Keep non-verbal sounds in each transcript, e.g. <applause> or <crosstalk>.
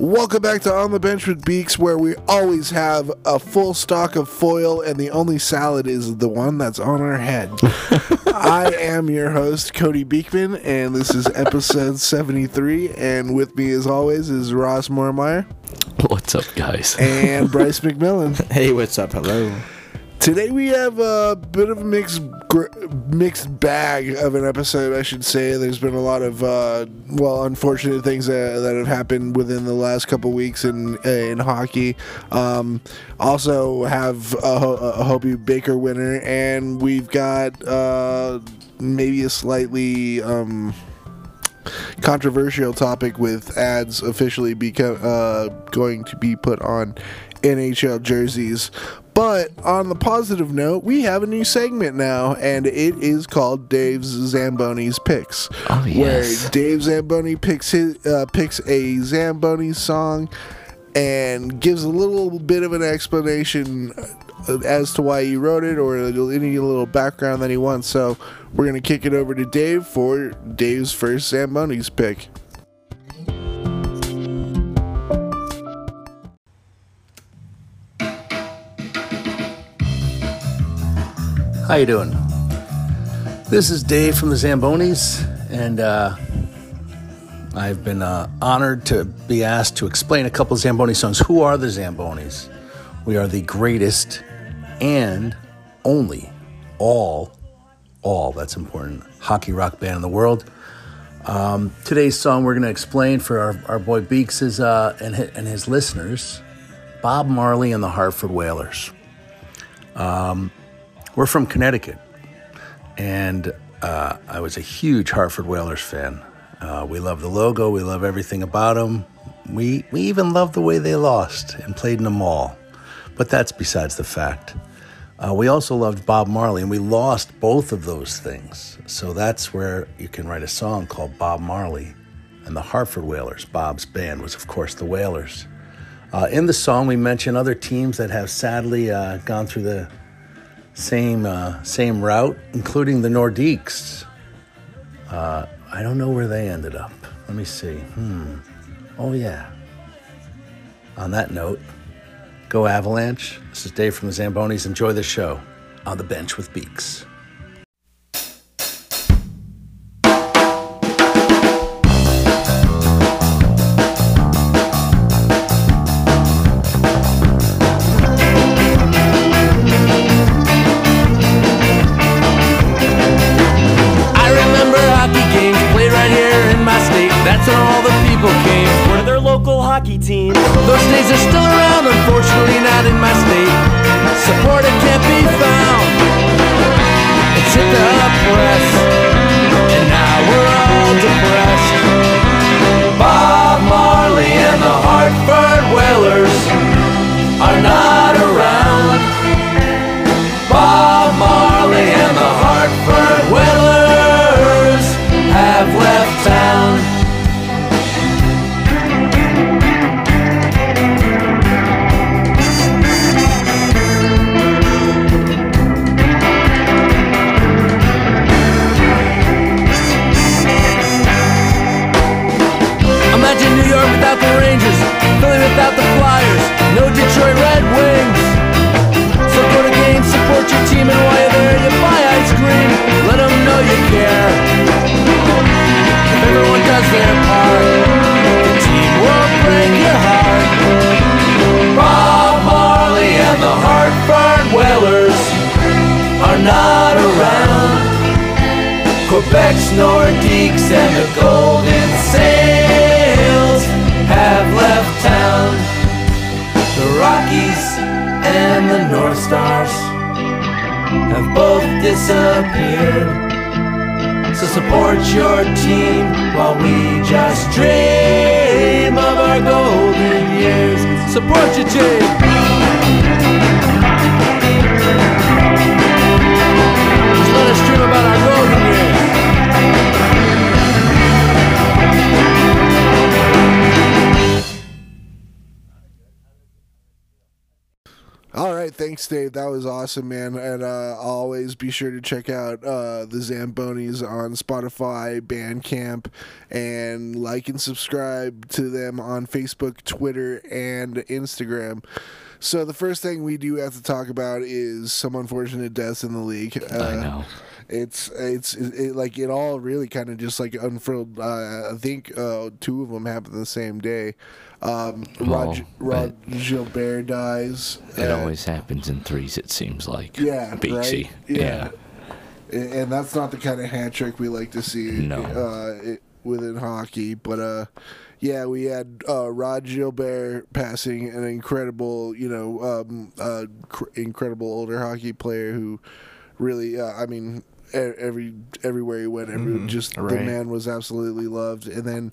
Welcome back to On the Bench with Beaks, where we always have a full stock of foil, and the only salad is the one that's on our head. <laughs> I am your host, Cody Beekman, and this is episode 73. And with me, as always, is Ross Moormeyer What's up, guys? and Bryce <laughs> McMillan. Hey, what's up? Hello. Today we have a bit of a mixed gr- mixed bag of an episode, I should say. There's been a lot of uh, well, unfortunate things that, that have happened within the last couple weeks in in hockey. Um, also have a, a Hobey Baker winner, and we've got uh, maybe a slightly. Um, controversial topic with ads officially beco- uh, going to be put on NHL jerseys. But on the positive note, we have a new segment now, and it is called Dave's Zamboni's Picks. Oh, yes. Where Dave Zamboni picks his uh, picks a Zamboni song and gives a little bit of an explanation as to why he wrote it or any little background that he wants. So we're gonna kick it over to Dave for Dave's first Zamboni's pick. How you doing? This is Dave from the Zambonis, and uh, I've been uh, honored to be asked to explain a couple Zamboni songs. Who are the Zambonis? We are the greatest and only all, all, that's important, hockey rock band in the world. Um, today's song we're going to explain for our, our boy Beeks is, uh, and, his, and his listeners Bob Marley and the Hartford Whalers. We're from Connecticut, and uh, I was a huge Hartford Whalers fan. Uh, we love the logo, we love everything about them. We we even love the way they lost and played in the mall, but that's besides the fact. Uh, we also loved Bob Marley, and we lost both of those things. So that's where you can write a song called Bob Marley and the Hartford Whalers. Bob's band was, of course, the Whalers. Uh, in the song, we mention other teams that have sadly uh, gone through the same uh, same route, including the Nordiques. Uh, I don't know where they ended up. Let me see. Hmm. Oh yeah. On that note, go Avalanche. This is Dave from the Zambonis. Enjoy the show on the bench with Beaks. Awesome, man. And uh, always be sure to check out uh, the Zambonis on Spotify, Bandcamp, and like and subscribe to them on Facebook, Twitter, and Instagram. So the first thing we do have to talk about is some unfortunate deaths in the league. Uh, I know. It's it's it, it, like it all really kind of just like unfurled. Uh, I think uh, two of them happened the same day. Um, Rod, Rod Gilbert dies. It always happens in threes, it seems like. Yeah, Beaksy. right? Yeah. and and that's not the kind of hat trick we like to see No. uh, it, within hockey. But uh, yeah, we had uh, Rod Gilbert passing an incredible, you know, um, uh, cr- incredible older hockey player who really, uh, I mean. Every everywhere he went, every, just the man was absolutely loved. And then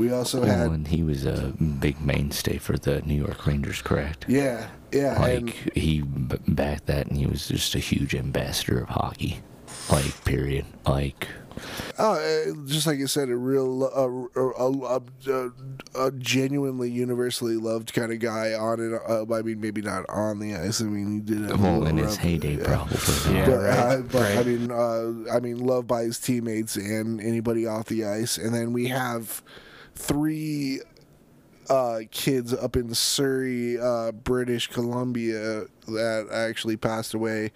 we also Well, had, and he was a big mainstay for the New York Rangers, correct? yeah, yeah, Like and he backed that, and he was just a huge ambassador of hockey. Like period. Like Oh, uh, just like you said, a real, uh, a, a, a, a genuinely universally loved kind of guy on and uh, I mean, maybe not on the ice. I mean, he did have a well, in his heyday, yeah. probably. Yeah. But, right, uh, but I mean, uh, I mean, loved by his teammates and anybody off the ice. And then we have three uh, kids up in Surrey, uh, British Columbia, that actually passed away.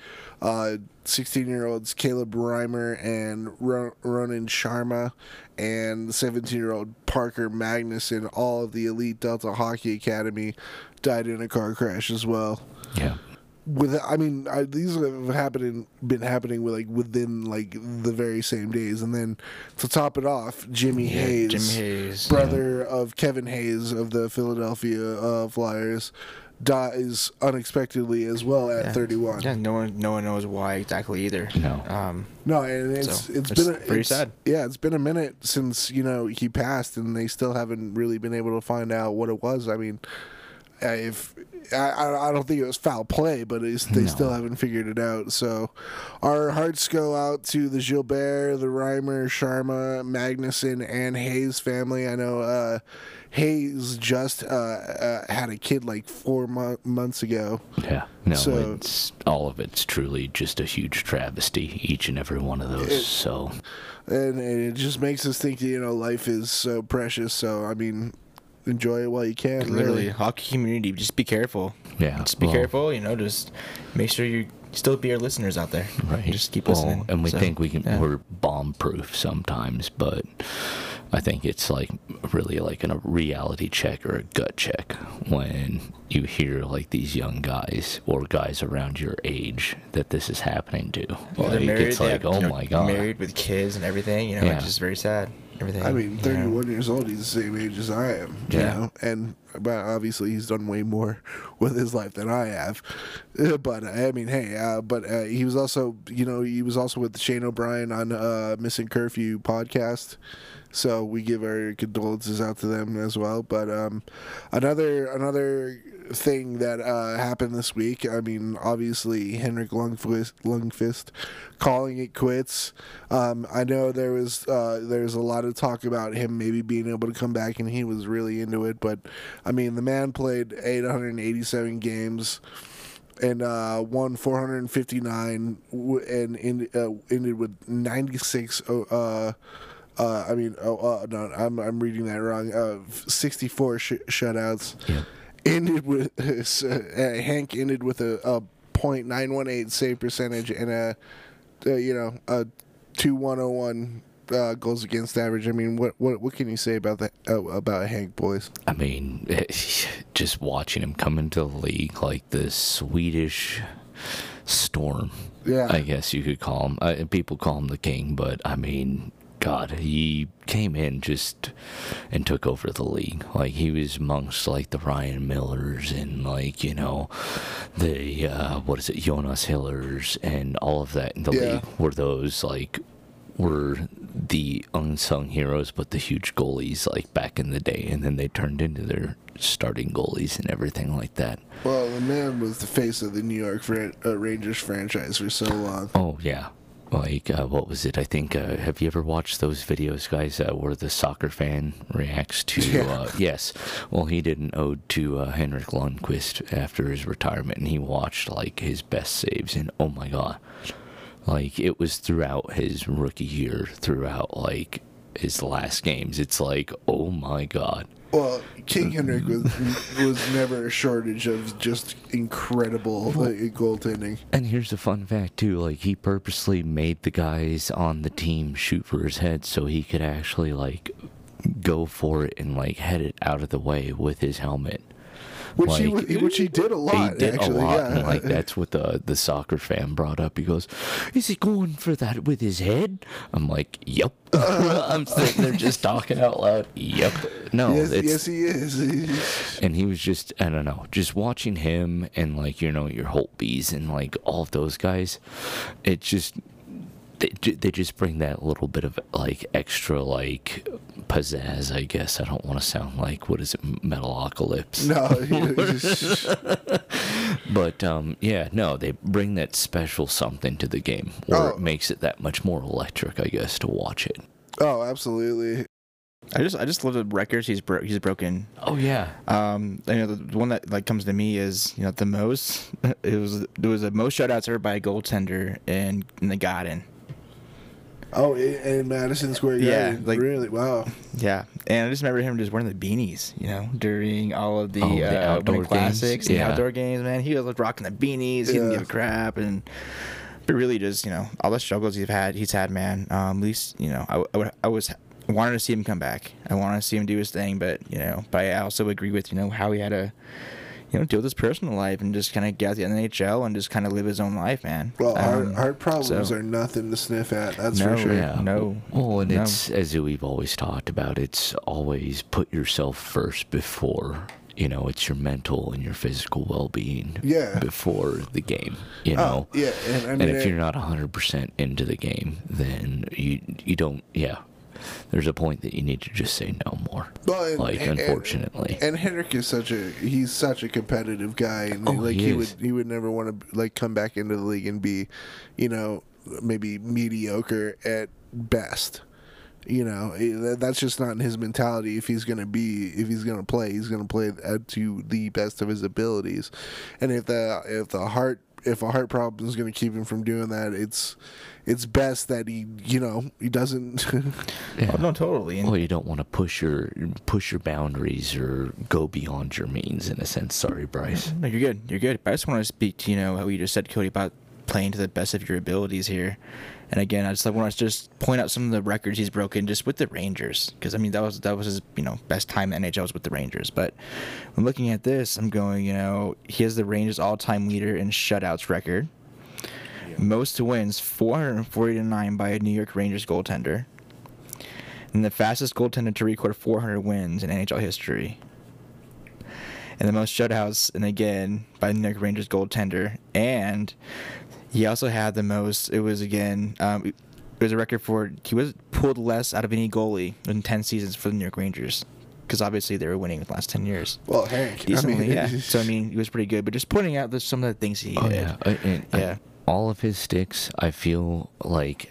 Sixteen year olds Caleb Reimer and Ronan Sharma, and seventeen year old Parker Magnuson, all of the elite Delta Hockey Academy, died in a car crash as well Yeah. With I mean I, these have happening been happening with like within like the very same days and then to top it off Jimmy Yeah, Hayes Jimmy Hayes, brother of Kevin Hayes of the Philadelphia uh, Flyers dies unexpectedly as well at Yeah. 31 Yeah, no one, no one knows why exactly either. No. Um, no and it's So, it's it's been a, pretty it's- sad. yeah it's been a minute since you know he passed and they still haven't really been able to find out what it was I mean if I, I don't think it was foul play, but it's, they No. still haven't figured it out. So our hearts go out to the Gilbert, the Reimer, Sharma, Magnuson, and Hayes family. I know uh, Hayes just uh, uh, had a kid like four mo- months ago. Yeah. No, So- it's all of it's truly just a huge travesty, each and every one of those. so and, and it just makes us think that you know life is so precious. So I mean, enjoy it while you can. literally, really. hockey community, just be careful. yeah. Just be well, careful. You know, just make sure you still be our listeners out there. Right. Just keep Well, listening. And we So, think we can yeah. we're bomb proof sometimes, but I think it's like really like in a reality check or a gut check when you hear like these young guys or guys around your age that this is happening to. Well, like, married. it's like, have, oh you know, my god. Married with kids and everything. You know, Yeah. it's just very sad. Everything. I mean, you know. 31 years old. He's the same age as I am. You Yeah. know? And but obviously he's done way more <laughs> with his life than I have. <laughs> But I mean, hey, uh, but uh, he was also, you know, he was also with Shane O'Brien on uh, Missing Curfew podcast. So we give our condolences out to them as well. But um, another another thing that uh, happened this week. I mean, obviously Henrik Lundqvist, calling it quits. Um, I know there was uh, there's a lot of talk about him maybe being able to come back, and he was really into it. But I mean, the man played 887 games and uh, won 459 and in, uh, ended with 96 uh, uh, I mean, oh, uh, no, I'm I'm reading that wrong. Uh, 64 sh- shutouts. Yeah. Ended with <laughs> uh, Hank ended with a, a .918 save percentage and a uh, you know a 2101 uh, goals against average. I mean, what what what can you say about that uh, about Hank boys? I mean, <laughs> just watching him come into the league like this Swedish storm. Yeah. I guess you could call him. Uh, people call him the king, but I mean, God, he came in just and took over the league. Like he was amongst like the Ryan Millers and like you know the uh, what is it, Jonas Hillers and all of that in the Yeah. league were those like were the unsung heroes, but the huge goalies like back in the day, and then they turned into their starting goalies and everything like that. Well, the man was the face of the New York fran- uh, Rangers franchise for so long. Oh yeah, like uh, what was it? I think uh, have you ever watched those videos, guys, uh, where the soccer fan reacts to? <laughs> Yeah. Uh, yes, well, he did an ode to uh, Henrik Lundqvist after his retirement, and he watched like his best saves, and oh my god, like it was throughout his rookie year, throughout like his last games. It's like oh my god. Well, King Henrik was was never a shortage of just incredible uh, goaltending. And here's a fun fact too: like he purposely made the guys on the team shoot for his head so he could actually like go for it and like head it out of the way with his helmet. Which he Like, wa- which he did a lot, He did actually, a lot, yeah. and like <laughs> that's what the the soccer fan brought up. He goes, "Is he going for that with his head?" I'm like, "Yep." <laughs> I'm sitting there just talking out loud. Yep. No, yes, yes, he is. <laughs> and he was just I don't know, just watching him and like you know your Holtbys and like all of those guys, it just they, they just bring that little bit of like extra like pizzazz. I guess I don't want to sound like what is it, Metalocalypse. no, <laughs> But um, yeah, no, they bring that special something to the game where Oh. it makes it that much more electric, I guess, to watch it. oh, absolutely. I just I just love the records he's bro- he's broken. Oh yeah, Um, you know the, the one that like comes to me is you know the most <laughs> it was it was the most shutouts ever by a goaltender in in the Garden. Oh, in, in Madison Square Yeah, Garden. like- really? Wow. Yeah, and I just remember him just wearing the beanies, you know, during all of the, Oh, the uh, outdoor classics, and Yeah. the outdoor games. Man, he was like rocking the beanies. He didn't give a crap, and but really just you know all the struggles he's had. He's had, man. Um, at least you know I, w- I, would- I was wanted to see him come back. I wanted to see him do his thing, but you know, but I also agree with you know how he had to. You know, deal with his personal life and just kind of get out the NHL and just kind of live his own life, man. Well, heart, Um, heart problems so- are nothing to sniff at. That's No, for sure. yeah. No, Well, and no. it's as we've always talked about. It's always put yourself first before you know it's your mental and your physical well-being. Yeah. Before the game, you Oh, know. yeah, and I and if it- you're not 100% into the game, then you you don't. Yeah. There's a point that you need to just say no more. Well, and- like, and- unfortunately. And Henrik is such a he's such a competitive guy, and Oh, like he he, is. would he would never want to like come back into the league and be, you know, maybe mediocre at best. You know, eh, that's just not in his mentality. If he's gonna be, if he's gonna play, he's gonna play at to the best of his abilities. And if the if the heart if a heart problem is gonna keep him from doing that, it's it's best that he you know he doesn't. <laughs> yeah. Oh, no, totally. Well, you don't want to push your push your boundaries or go beyond your means in a sense. Sorry, Bryce. No, you're good. You're good. But I just want to speak to you know how you just said, Cody, about playing to the best of your abilities here. And again, I just like want to just point out some of the records he's broken just with the Rangers, because I mean that was that was his you know best time in the NHL was with the Rangers. But when looking at this, I'm going you know he has the Rangers all-time leader in shutouts record, most wins 449 by a New York Rangers goaltender, and the fastest goaltender to record 400 wins in NHL history and the most shutouts, and again by the New York Rangers goaltender. And he also had the most. It was again. Um, it was a record for he was pulled less out of any goalie in ten seasons for the New York Rangers, because obviously they were winning the last ten years. well, Hank, I mean, yeah. <laughs> So I mean, he was pretty good. But just pointing out the, some of the things he Oh did. yeah, I- and I- Yeah. all of his sticks, I feel like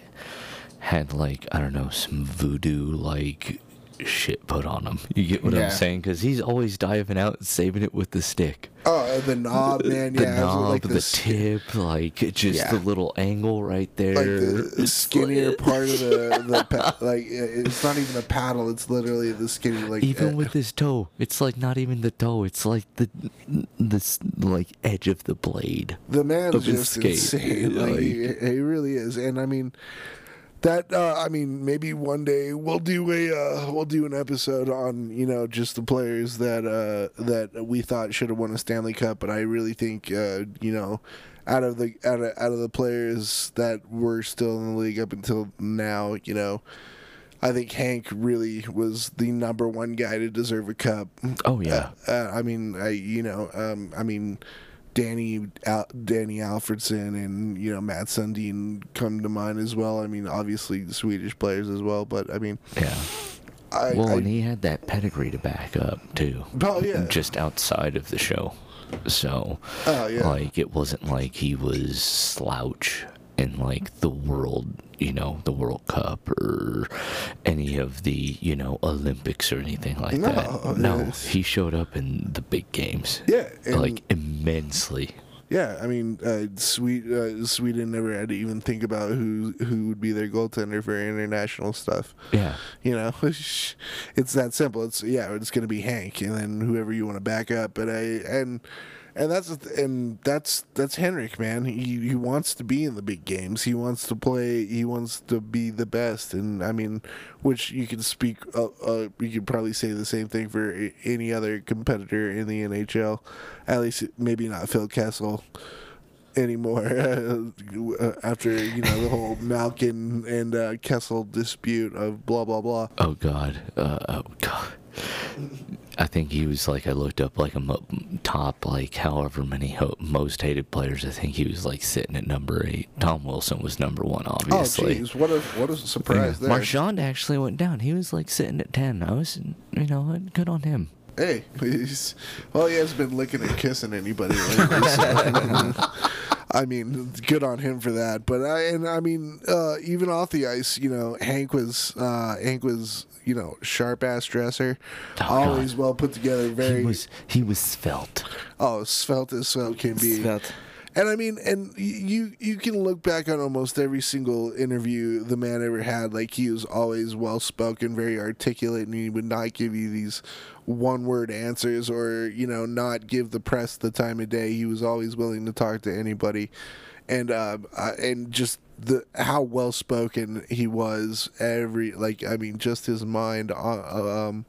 had like I don't know some voodoo like shit put on him. You get what Yeah. I'm saying? Because he's always diving out and saving it with the stick. Oh, and the knob, man. the yeah, knob, like the, the, tip, like just Yeah. the little angle right there. like the skinnier part of the <laughs> the pa- like it's not even a paddle. It's literally the skinny like Even uh, with his toe, it's like not even the toe. It's like the this like edge of the blade. the man's just skate, insane. <laughs> Like, like- he, he really is, and I mean. That uh, I mean, maybe one day we'll do a uh, we'll do an episode on you know just the players that uh, that we thought should have won a Stanley Cup, but I really think uh, you know out of the out of, out of the players that were still in the league up until now, you know, I think Hank really was the number one guy to deserve a cup. Oh yeah. Uh, uh, I mean, I you know, um, I mean, Danny Al- Danny Alfredsson and you know Mats Sundin come to mind as well. I mean, obviously the Swedish players as well, but I mean, Yeah. I, Well, I and he had that pedigree to back up too. Oh, yeah. Just outside of the show, so Oh, yeah. like it wasn't like he was slouch in like the world, you know, the World Cup or any of the, you know, Olympics or anything like No, that. No, it's- he showed up in the big games. Yeah, like immensely. Yeah, I mean, uh, Swe- uh, Sweden never had to even think about who who would be their goaltender for international stuff. Yeah. You know, <laughs> it's that simple. It's yeah, it's going to be Hank, and then whoever you want to back up. But I and and that's and that's that's Henrik, man. He he wants to be in the big games. He wants to play. He wants to be the best. And I mean, which you can speak. Uh, uh, you could probably say the same thing for any other competitor in the NHL. At least maybe not Phil Kessel anymore <laughs> uh, after you know the whole <laughs> Malkin and uh, Kessel dispute of blah blah blah. Oh God. Uh, oh God. I think he was like I looked up like a mo- top like however many ho- most hated players. I think he was like sitting at number eight. Tom Wilson was number one, obviously. Oh, jeez, what a what a surprise there. Marchand actually went down. He was like sitting at ten. I was, you know, good on him. Hey, he's, well, he hasn't been licking and kissing anybody lately. so, <laughs> I mean, good on him for that. But I and I mean, uh, even off the ice, you know, Hank was uh, Hank was you know sharp ass dresser, Oh, God. always well put together. Very He was he was svelte. oh svelte as svelte can be. Svelte. And I mean, and you you can look back on almost every single interview the man ever had. Like he was always well spoken, very articulate, and he would not give you these one word answers or you know not give the press the time of day. He was always willing to talk to anybody, and uh, uh, and just the how well spoken he was. Every like I mean, just his mind. Uh, um,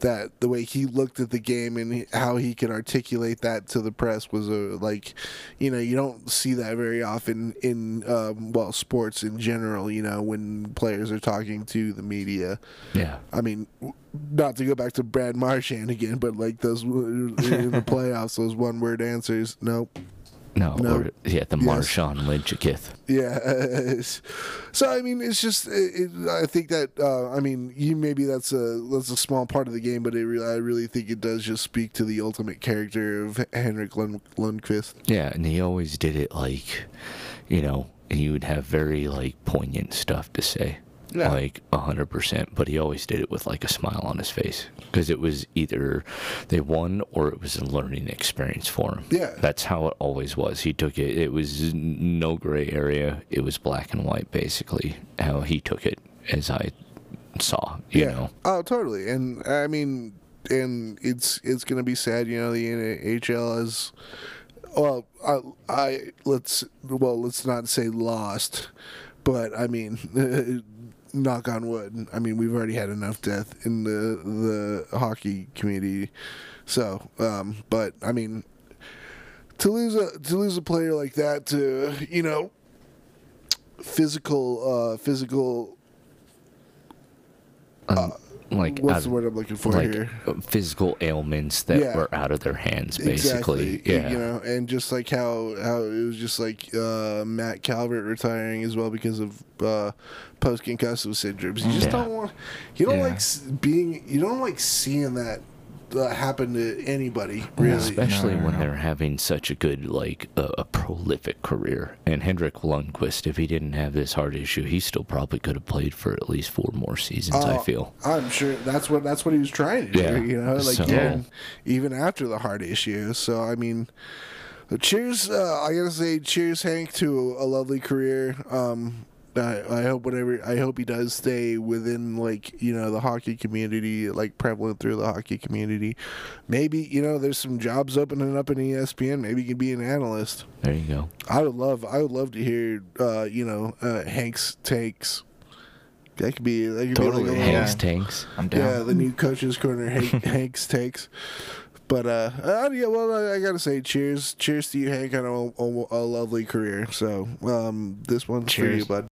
that the way he looked at the game and how he could articulate that to the press was a like you know you don't see that very often in um, well sports in general you know when players are talking to the media Yeah. i mean not to go back to brad marchand again but like those in the <laughs> playoffs those one word answers nope No, No. or yeah, the Yes. Marshawn Lynchkith. Yeah. so I mean, it's just. It, it, I think that. Uh, I mean, you maybe that's a that's a small part of the game, but it really, I really think it does just speak to the ultimate character of Henrik Lund, Lundqvist. Yeah, and he always did it like, you know, and he would have very like poignant stuff to say. Yeah. Like a hundred percent, but he always did it with like a smile on his face because it was either they won or it was a learning experience for him. Yeah. that's how it always was. He took it. It was no gray area. It was black and white, basically. How he took it, as I saw. You yeah. know. Oh, totally. And I mean, and it's it's gonna be sad. You know, the NHL is. Well, I, I let's well let's not say lost, but I mean, <laughs> knock on wood. I mean, we've already had enough death in the the hockey community, so. Um, but I mean, to lose a to lose a player like that to you know physical uh physical Um, like what's the word I'm looking for like here? uh, physical ailments that Yeah. were out of their hands, basically. Exactly. Yeah. You know, and just like how how it was just like uh, Matt Calvert retiring as well because of uh, post concussive syndromes. You just Yeah. don't want you don't Yeah. like being you don't like seeing that uh, happen to anybody really. Especially No, no, when no. they're having such a good, like, uh, a prolific career. And Henrik Lundqvist, if he didn't have this heart issue, he still probably could have played for at least four more seasons. I Oh, feel. I'm sure that's what that's what he was trying to do. Yeah. You know, like So- even, even after the heart issue. So I mean, cheers. Uh, I gotta say, cheers, Hank, to a lovely career. Um, I, I hope whatever I hope he does stay within like you know the hockey community, like prevalent through the hockey community. Maybe you know there's some jobs opening up in ESPN. Maybe he can be an analyst. There you go. I would love I would love to hear uh, you know uh, Hank's takes. That could be that could Totally, be like a yeah. little- Hanks tanks. I'm down. yeah, the new coaches corner, Hank, <laughs> Hank's takes. But uh, uh, yeah, well, I, I gotta say, cheers, cheers to you, Hank, on a, a, a lovely career. So, um, this one's for you, bud.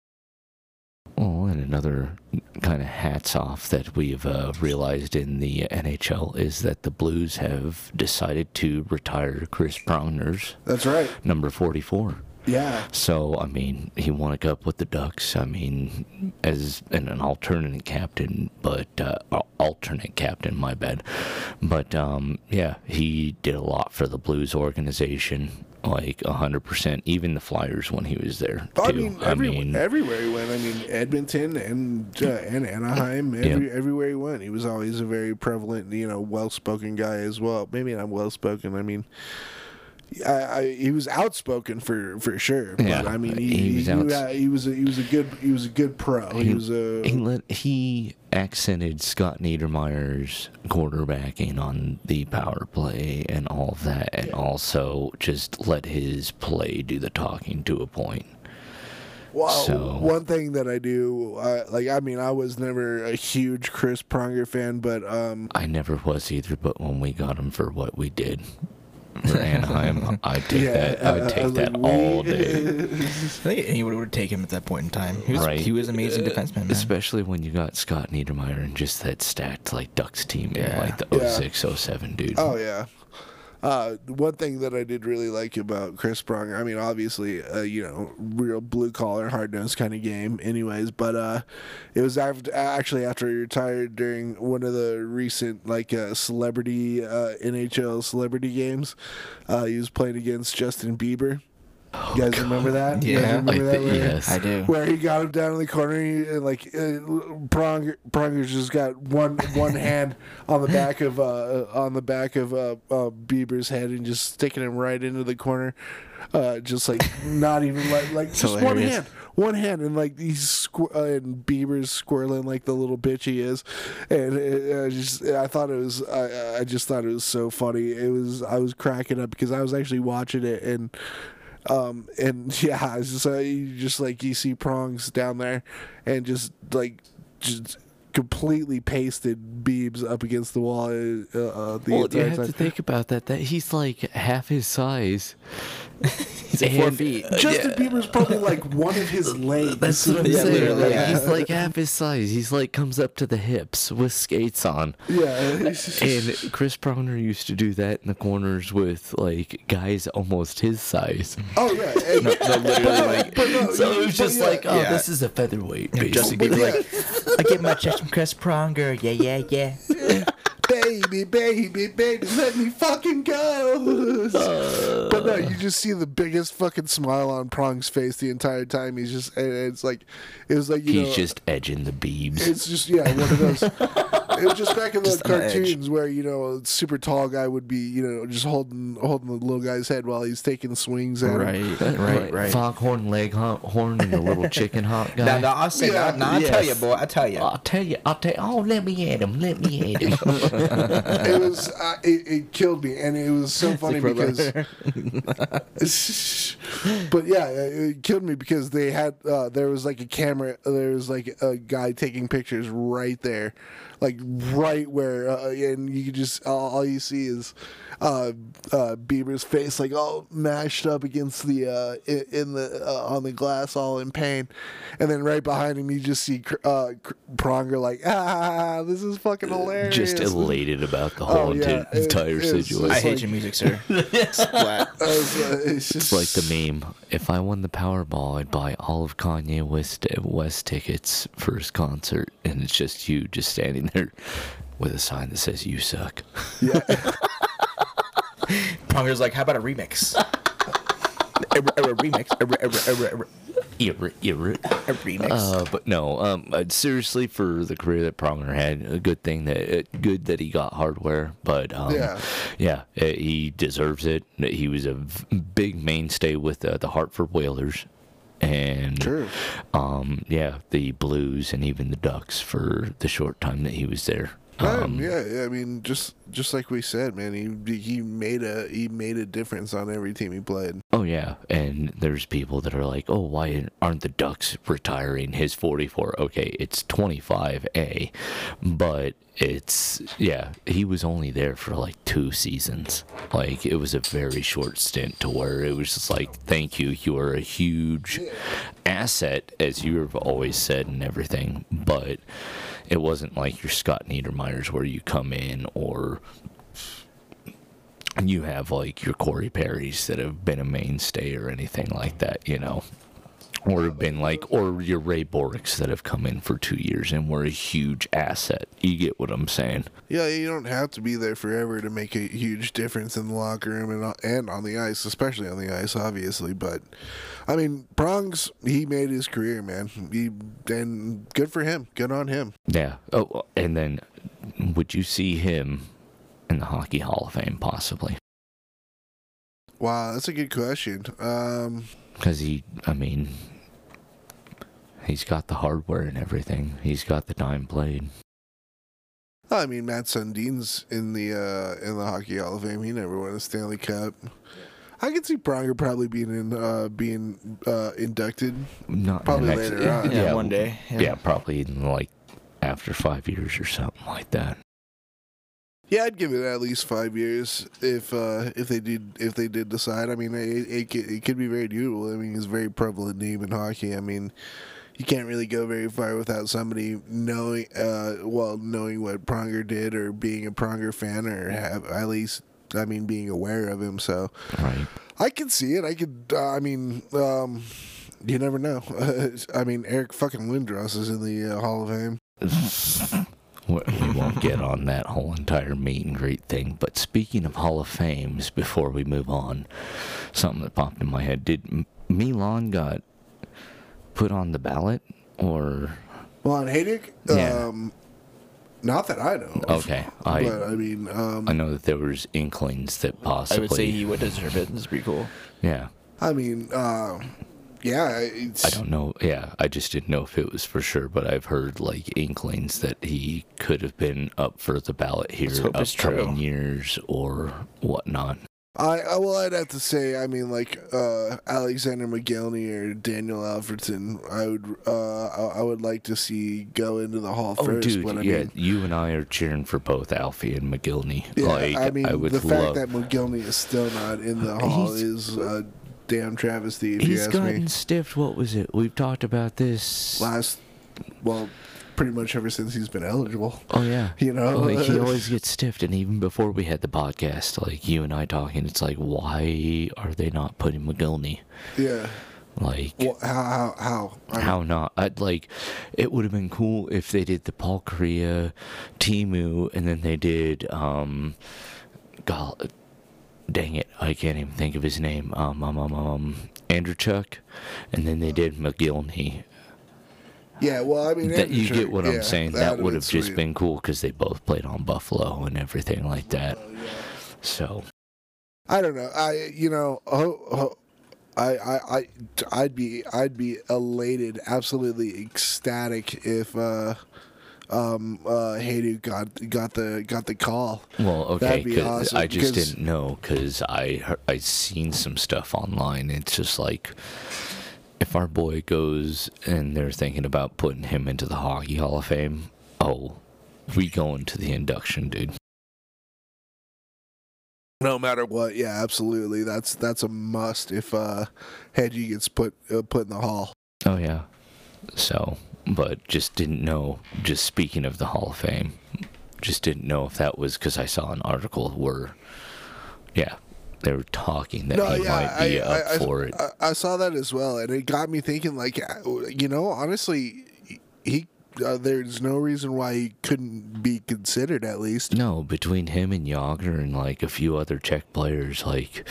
Another kind of hats off that we've uh, realized in the NHL is that the Blues have decided to retire Chris Pronger's That's right. number 44. Yeah. So I mean, he won a cup with the Ducks. I mean, as an, an alternate captain, but uh, alternate captain, my bad. But um, yeah, he did a lot for the Blues organization, like hundred percent. Even the Flyers when he was there. Too. I mean, every, everywhere he went. I mean, Edmonton and uh, and Anaheim. Every, Everywhere he went, he was always a very prevalent, you know, well-spoken guy as well. Maybe not well-spoken. I mean, I, I, he was outspoken for for sure. But Yeah, I mean, he, he he, was he, outs- he was a, he was a good he was a good pro. He, was a he, let, he accented Scott Niedermayer's quarterbacking on the power play and all that, and also just let his play do the talking to a point. Well, So- one thing that I do, uh, like, I mean, I was never a huge Chris Pronger fan, but um, I never was either, but when we got him for what we did for Anaheim, I'd take yeah, that. I uh, would take uh, that like, all day. <laughs> I think anyone would take him at that point in time. He was, Right. he was an amazing defenseman, man. Especially when you got Scott Niedermayer and just that stacked like Ducks team in Yeah. like the Yeah. 06, 07, dude. Oh yeah. Uh, one thing that I did really like about Chris Pronger, I mean, obviously, uh, you know, real blue collar, hard nosed kind of game, anyways. But uh, it was after, actually after he retired during one of the recent like uh, celebrity uh, NHL celebrity games. Uh, he was playing against Justin Bieber. You guys remember that? Yeah. remember I that? thi- where- yes. I do. where he got him down in the corner he, and like uh, Pronger, Pronger's just got one one <laughs> hand on the back of uh, on the back of uh, uh, Bieber's head and just sticking him right into the corner, uh, just like not even like like <laughs> just one hand, one hand, and like he's squ- uh, and Bieber's squirreling like the little bitch he is, and uh, I just I thought it was I I just thought it was so funny. It was I was cracking up because I was actually watching it and. Um and <laughs> yeah, just uh, you just like you see prongs down there, and just like just completely pasted Beebs up against the wall. Uh, uh, the Well, you have time. to think about that. That he's like half his size. He's like four feet. Justin Bieber's probably like one of his <laughs> legs. That's what I'm Yeah, saying. literally, Like, yeah. He's like half his size. He's like comes up to the hips with skates on. yeah, And Chris Pronger used to do that in the corners with like guys almost his size. oh yeah, <laughs> and- literally, like, but no, So it was just yeah, like, oh, yeah. this is a featherweight. Justin. Bieber, like, I get my chest from Chris Pronger. Yeah, yeah, yeah. <laughs> baby, baby, baby, let me fucking go. Uh. but no, you just see the biggest fucking smile on Prong's face the entire time. He's just, and it's like, it was like you He's know, just edging the beebs. It's just yeah, one of those. <laughs> it was just back in the Just cartoons where you know a super tall guy would be you know just holding holding the little guy's head while he's taking swings at him. Right, right, right. Foghorn, Leghorn, and the little <laughs> chicken hawk guy. Now, now, I'll say, Yeah. now, now I tell you, boy, I tell you. I'll tell you. I'll tell you. Oh, let me at him. Let me at him. <laughs> It was uh, it, it killed me, and it was so funny because. <laughs> but yeah, it killed me because they had uh, there was like a camera, there was like a guy taking pictures right there, like right where, uh, and you could just all, all you see is uh, uh, Bieber's face like all mashed up against the uh, in, in the uh, on the glass, all in pain, and then right behind him you just see uh, Pronger like <laughs> ah, this is fucking hilarious. just elated about the whole Oh, yeah, enti- it- entire it's- situation. I it's hate like- your music, sir. <laughs> Splat. <laughs> Uh, it's just It's like the meme. If I won the Powerball, I'd buy all of Kanye West West tickets for his concert, and it's just you just standing there with a sign that says "You suck." <laughs> Yeah. Pronger's like, how about a remix? a, a, a remix. A, a, a, a, a, You're, you're, a remix. Uh, but no, um, uh, seriously, for the career that Pronger had, a good thing that uh, good that he got hardware. But um, Yeah. yeah, uh, he deserves it. He was a v- big mainstay with uh, the Hartford Whalers, and um, yeah, the Blues and even the Ducks for the short time that he was there. Um, yeah, yeah, I mean, just just like we said, man, he he made a he made a difference on every team he played. Oh yeah, and there's people that are like, "Oh, why aren't the Ducks retiring his 44?" Okay, it's 25A, but it's yeah, he was only there for like two seasons. Like it was a very short stint to where it was just like, "Thank you, you are a huge asset as you've always said and everything," but it wasn't like your Scott Niedermayer's where you come in or you have like your Corey Perrys that have been a mainstay or anything like that, you know, or have been like, or your Ray Bourques that have come in for two years and were a huge asset. You get what I'm saying? Yeah, you don't have to be there forever to make a huge difference in the locker room and on- and on the ice, especially on the ice, obviously. But I mean, Prongs, he made his career, man. He and good for him. Good on him. Yeah. Oh, and then would you see him in the Hockey Hall of Fame possibly? Wow, that's a good question. Um, Because he, I mean, he's got the hardware and everything. He's got the dime blade. I mean, Mats Sundin's in the uh, in the Hockey Hall of Fame. He never won a Stanley Cup. I could see Pronger probably being in uh, being uh, inducted. Not Probably the next- later on. <laughs> Yeah, one day, Yeah. yeah. probably in like after five years or something like that. Yeah, I'd give it at least five years if uh, if they did if they did decide. I mean, it, it, could, it could be very doable. I mean, it's a very prevalent name in hockey. I mean, you can't really go very far without somebody knowing uh, well knowing what Pronger did or being a Pronger fan or have at least I mean being aware of him. So Right. I can see it. I could. Uh, I mean, um, you never know. <laughs> I mean, Eric fucking Lindros is in the uh, Hall of Fame. <laughs> We we won't get on that whole entire meet and greet thing. But speaking of Hall of Fames, before we move on, something that popped in my head: Did Milan got put on the ballot, or Well, on Hejduk, Yeah. um, not that I know. of. okay? I but I mean, um, I know that there was inklings that possibly. I possibly. would say he would deserve it. It's pretty cool. yeah. I mean, uh, yeah, it's, I don't know. Yeah, I just didn't know if it was for sure, but I've heard like inklings that he could have been up for the ballot here Let's upcoming years or whatnot. I, I well, I'd have to say, I mean, like uh, Alexander Mogilny or Daniel Alfredsson, I would, uh, I, I would like to see go into the Hall Oh, first. dude, but I yeah, mean, you and I are cheering for both Alfie and Mogilny. yeah, like, I mean, would the fact love. that Mogilny is still not in the Hall He's- is a damn travesty, if you He's ask gotten me. stiffed. What was it? We've talked about this. Last, well, pretty much ever since he's been eligible. Oh yeah, You know? like he <laughs> always gets stiffed, and even before we had the podcast, like you and I talking, it's like, why are they not putting Mogilny? Yeah. Like, Well, how, how, how? How not? I'd like it would have been cool if they did the Paul Kariya, Teemu, and then they did um, God, dang it, I can't even think of his name. Um, um, um, um Andreychuk, and then they did Mogilny. Yeah, well, I mean, That you get what Chuck- I'm saying? that That would've just sweet. been cool because they both played on Buffalo and everything like that. So I don't know. I you know, ho, ho, I, I I I'd be I'd be elated, absolutely ecstatic if uh um uh Hejduk got got the got the call. Well, okay, 'cause awesome, I just 'cause- didn't know because I I seen some stuff online. It's just like if our boy goes and they're thinking about putting him into the Hockey Hall of Fame, oh, we going to the induction, dude. No matter what, yeah, absolutely. That's that's a must if uh Hedgie gets put uh, put in the hall. Oh yeah. So, but just didn't know. Just speaking of the Hall of Fame, just didn't know if that was because I saw an article where, yeah, they were talking that he might be up I, for it. I, I saw that as well, and it got me thinking. Like, uh, you know, honestly, he uh, there's no reason why he couldn't be considered at least. No, between him and Jagr and like a few other Czech players, like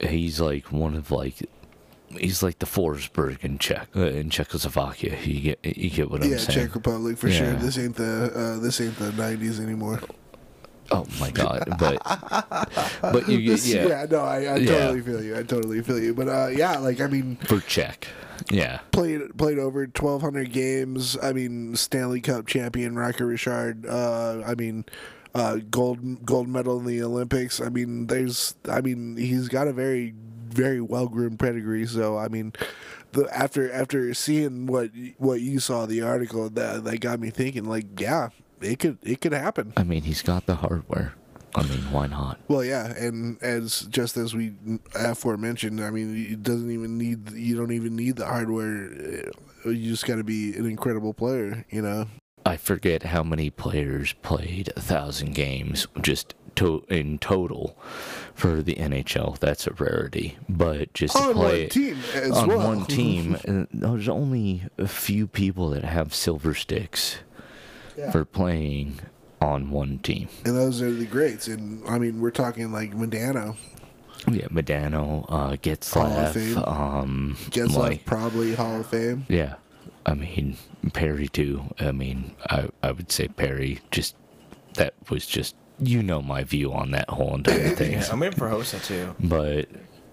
he's like one of like he's like the Forsberg in Czech uh, in Czechoslovakia. You get you get what yeah, I'm saying? Yeah, Czech Republic for sure. This ain't the uh, this ain't the '90s anymore. Oh my god! But but you <laughs> get This- yeah, yeah, no, I, I Yeah. totally feel you. I totally feel you. But uh, yeah, like I mean, for Czech, yeah. played played over 1,200 games. I mean, Stanley Cup champion Rocket Richard. Uh, I mean, uh, gold gold medal in the Olympics. I mean, there's. I mean, he's got a very very well groomed pedigree. So I mean, the after after seeing what what you saw the article that that got me thinking. Like, yeah, it could it could happen. I mean, he's got the hardware. I mean, why not? Well, yeah, and as just as we aforementioned, I mean, it doesn't even need you don't even need the hardware. Uh, You just got to be an incredible player, you know. I forget how many players played a thousand games just to in total for the NHL. That's a rarity. But just to On play one team on well. one <laughs> team, uh, there's only a few people that have silver sticks Yeah. for playing on one team. And those are the greats. And I mean, we're talking like Modano. Yeah, Modano, uh, Hall of Getzlaf, Fame. um, Gets like, like probably Hall of Fame. yeah. I mean Perry too. I mean, I I would say Perry. Just that was just you know my view on that whole entire <laughs> thing. Yeah, I'm waiting for Hossa too. But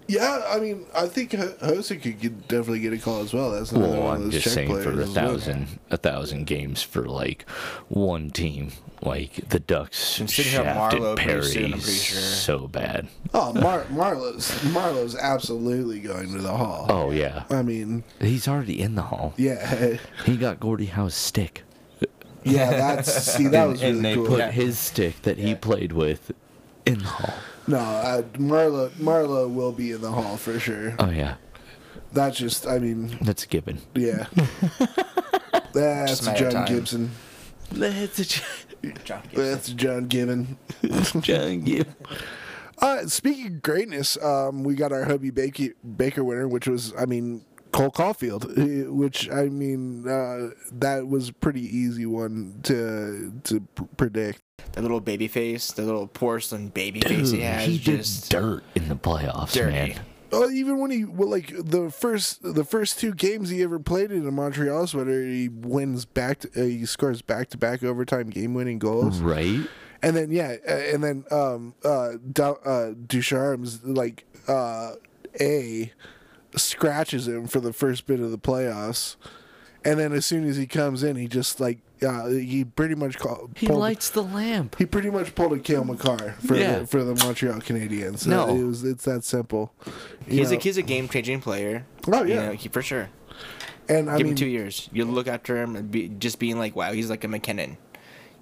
Yeah, I mean, I think Ho- Hossa could get, definitely get a call as well. That's another well, one I'm those just saying for a as well. thousand a thousand games for like one team. Like the Ducks Considering how shafted Perry soon, sure. so bad. Oh, Mar- Marleau's Marleau's absolutely going to the Hall. Oh yeah, I mean, he's already in the hall. yeah, He got Gordie Howe's stick. yeah. That's see, that was really And really they cool. Put Yeah. his stick that he played with in the hall. No, uh, Marleau Marleau will be in the Hall for sure. Oh yeah, That's just, I mean, that's a given. yeah. <laughs> That's Just a matter of John time. Gibson. That's a John Gibson. That's John Gibbon. <laughs> John Gibb. Uh, speaking of greatness, um, we got our Hobey Baker, Baker winner, which was, I mean, Cole Caufield, <laughs> which I mean, uh, that was a pretty easy one to to pr- predict. The little baby face, the little porcelain baby face Dude, he has. he did just dirt in the playoffs, dirty. man. Oh, even when he well, like the first the first two games he ever played in a Montreal sweater, he wins back. To, uh, he scores back to back overtime game winning goals, Right? and then yeah, uh, and then um uh, Du- uh Ducharme's like uh a scratches him for the first bit of the playoffs, and then as soon as he comes in, he just like uh, he pretty much call, He pulled, lights the lamp. he pretty much pulled a Cale Makar for Yeah. the, for the Montreal Canadiens. No. it was it's that simple. You He's know? a he's a game changing player. Oh, You yeah. know, he, for sure. and I Give mean, him two years. You look after him and be, just being like, wow, he's like a MacKinnon.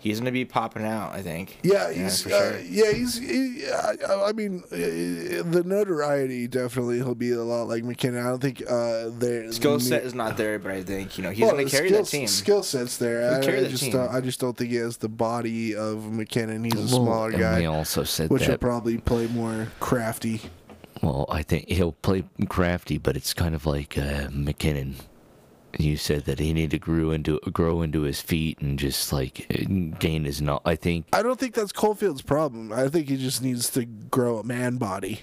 He's gonna be popping out. I think. Yeah, he's for uh, yeah he's he, I, I mean uh, the notoriety definitely he'll be a lot like MacKinnon. I don't think uh their Skill set is not there, but I think you know he's well, gonna carry skill, that team. Skill sets there. I, carry I just team. don't, I just don't think he has the body of MacKinnon. He's a Well, smaller guy, we also said which will probably play more crafty. well, I think he'll play crafty, but it's kind of like uh, MacKinnon. You said that he needed to grow into grow into his feet and just like gain his not. I think I don't think that's Caufield's problem. I think he just needs to grow a man body.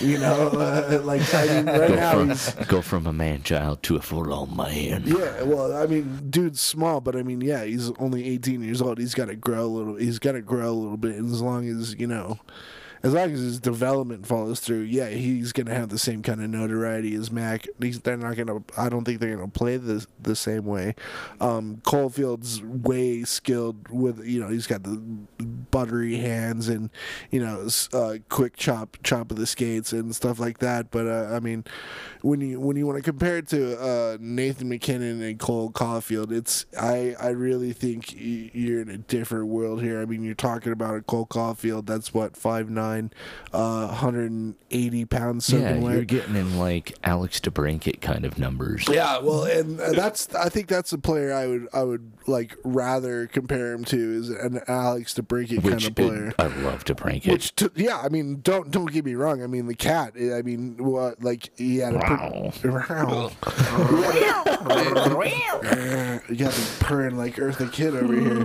You know, <laughs> uh, like I mean, right go now from, he's go from a man child to a full on man. Yeah, well, I mean, dude's small, but I mean, yeah, he's only 18 years old. He's got to grow a little. He's got to grow a little bit, and as long as you know, as long as his development follows through, yeah, he's gonna have the same kind of notoriety as Mac. He's, they're not gonna. I don't think they're gonna play the the same way. Um, Caufield's way skilled with you know he's got the buttery hands and you know uh, quick chop chop of the skates and stuff like that. But uh, I mean, when you when you want to compare it to uh, Nathan MacKinnon and Cole Caufield, it's I I really think you're in a different world here. I mean, you're talking about a Cole Caufield that's what five nine, uh, 180 pounds Yeah, soaking you're wet. getting in like Alex DeBrincat kind of numbers. Yeah, well, and uh, that's I think that's a player I would I would like rather compare him to is an Alex DeBrincat kind of player. I love DeBrincat. Which, t- yeah, I mean, don't don't get me wrong. I mean, the cat. I mean, what like he had a Wow. <laughs> <laughs> you got the purring like Eartha Kitt over here.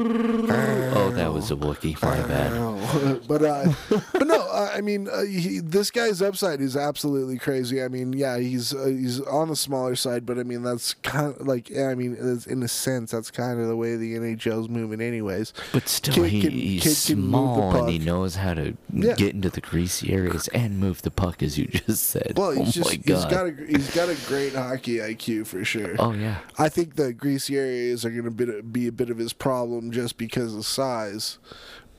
oh, that was a Wookiee. My bad. <laughs> But uh, but no, uh, I mean, uh, he, this guy's upside is absolutely crazy. I mean, yeah, he's uh, he's on the smaller side, but I mean, that's kind of like, yeah, I mean, in a sense, that's kind of the way the NHL's moving, anyways. But still, Kid he, can- he's kid can move the small and he knows how to Yeah. get into the greasy areas and move the puck, as you <laughs> just said. Well, oh he's just my he's got a he's got a great hockey IQ for sure. oh yeah, I think the greasy areas are going to be a bit of his problem just because of size.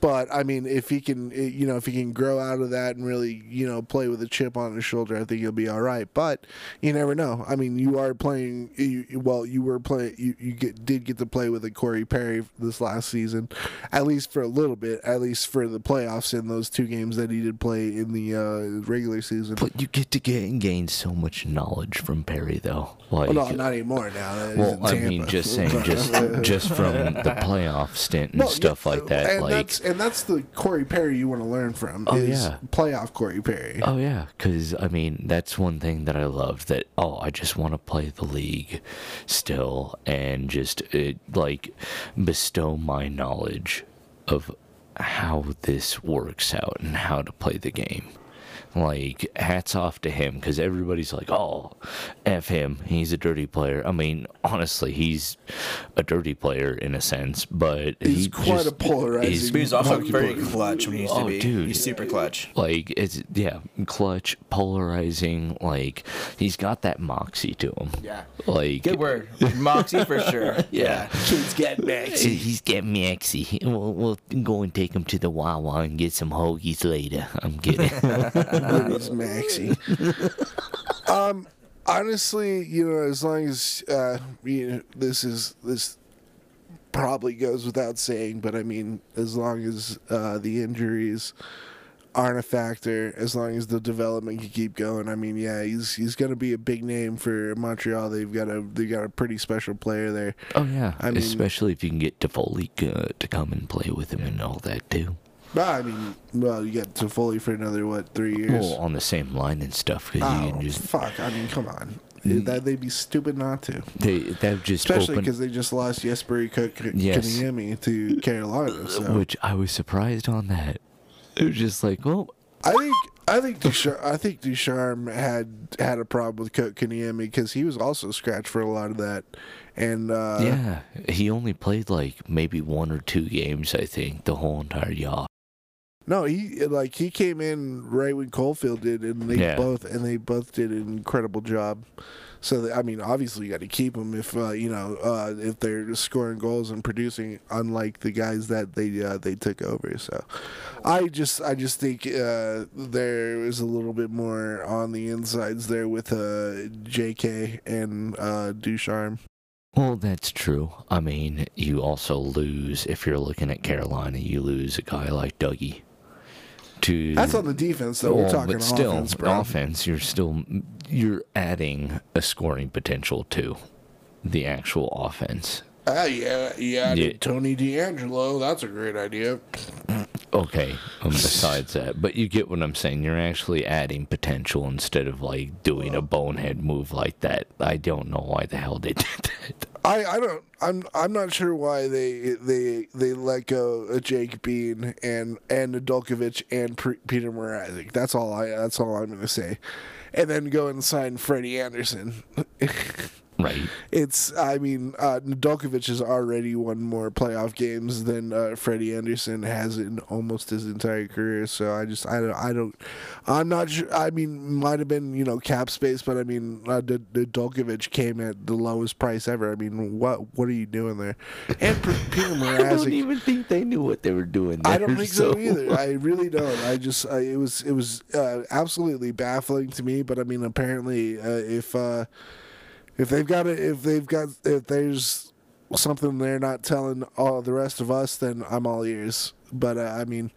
But I mean, if he can, eh, you know, if he can grow out of that and really, you know, play with a chip on his shoulder, I think he'll be all right. But you never know. I mean, you are playing. You, you- well, you were playing. You, you get did get to play with a Corey Perry this last season, at least for a little bit, at least for the playoffs in those two games that he did play in the uh, regular season. but you get to get gain so much knowledge from Perry, though. Like, well, no, not anymore now. well, I mean, just saying, just <laughs> just from the playoff stint and stuff like that. Like, and that's the Corey Perry you want to learn from. Oh, is yeah. playoff Corey Perry. Oh yeah, because I mean that's one thing that I love. That oh, I just want to play the league still and just it, like bestow my knowledge of how this works out and how to play the game. Like hats off to him because everybody's like, oh, f him, he's a dirty player. I mean, honestly, he's a dirty player in a sense, but He's he quite just a polarizing- is- But he's also very clutch when he needs Oh, to be. dude. He's super clutch. like it's yeah clutch polarizing like he's got that moxie to him Yeah. like Good word. Moxie for sure. <laughs> yeah Kids get maxi. he's getting moxie we'll, we'll go and take him to the wawa and get some hoagies later i'm kidding <laughs> He's maxi. <laughs> um, honestly, you know, as long as uh, you know, this is this probably goes without saying, but I mean, as long as uh, the injuries aren't a factor, as long as the development can keep going, I mean, yeah, he's he's gonna be a big name for Montreal. They've got a they got a pretty special player there. oh yeah I mean- especially if you can get Toffoli uh, to come and play with him and all that too But I mean, well, you get Foley for another what three years? well on the same line and stuff because you Oh can just fuck! I mean, come on. That they'd be stupid not to. they that just Especially because they just lost Jesper Cook Yes. Kaniemi to Carolina. So which i was surprised on that it was just like well I think I think Duchar- I think Ducharme had had a problem with Cook Kaniemi because he was also scratched for a lot of that, and uh, Yeah, he only played like maybe one or two games, I think, the whole entire year. No, he like he came in right when Caufield did, and they Yeah. both and they both did an incredible job. So that, I mean, obviously you got to keep them if uh, you know uh, if they're scoring goals and producing, unlike the guys that they uh, they took over. So, I just I just think uh, there is a little bit more on the insides there with uh, J.K. and uh, Ducharme. Well, that's true. I mean, you also lose if you're looking at Carolina. You lose a guy like Dougie. To That's on the defense, though. We're Well, talking but still, offense, bro. offense. You're still you're adding a scoring potential to the actual offense. Ah, yeah, yeah, Yeah. Tony DeAngelo. That's a great idea. Okay, um, besides that, but you get what I'm saying. You're actually adding potential instead of like doing a bonehead move like that. I don't know why the hell they <laughs> did that. I, I don't I'm I'm not sure why they they they let go of Jake Bean and and Nedeljkovic and P- Peter Mrazek. That's all I that's all I'm gonna say, and then go and sign Freddie Andersen. <laughs> Right. it's I mean uh, Nedeljkovic has already won more playoff games than uh, Freddie Andersen has in almost his entire career. So I just I don't I don't I'm not sure. I mean might have been you know cap space, but I mean uh, N- Nedeljkovic came at the lowest price ever. I mean what what are you doing there? And Peter <laughs> I don't even think they knew what they were doing. There, I don't think <laughs> so, either. I really don't. I just I, it was it was uh, absolutely baffling to me. But I mean, apparently, uh, if uh, if they've got it, if they've got if there's something they're not telling all the rest of us, then I'm all ears. But uh, I mean,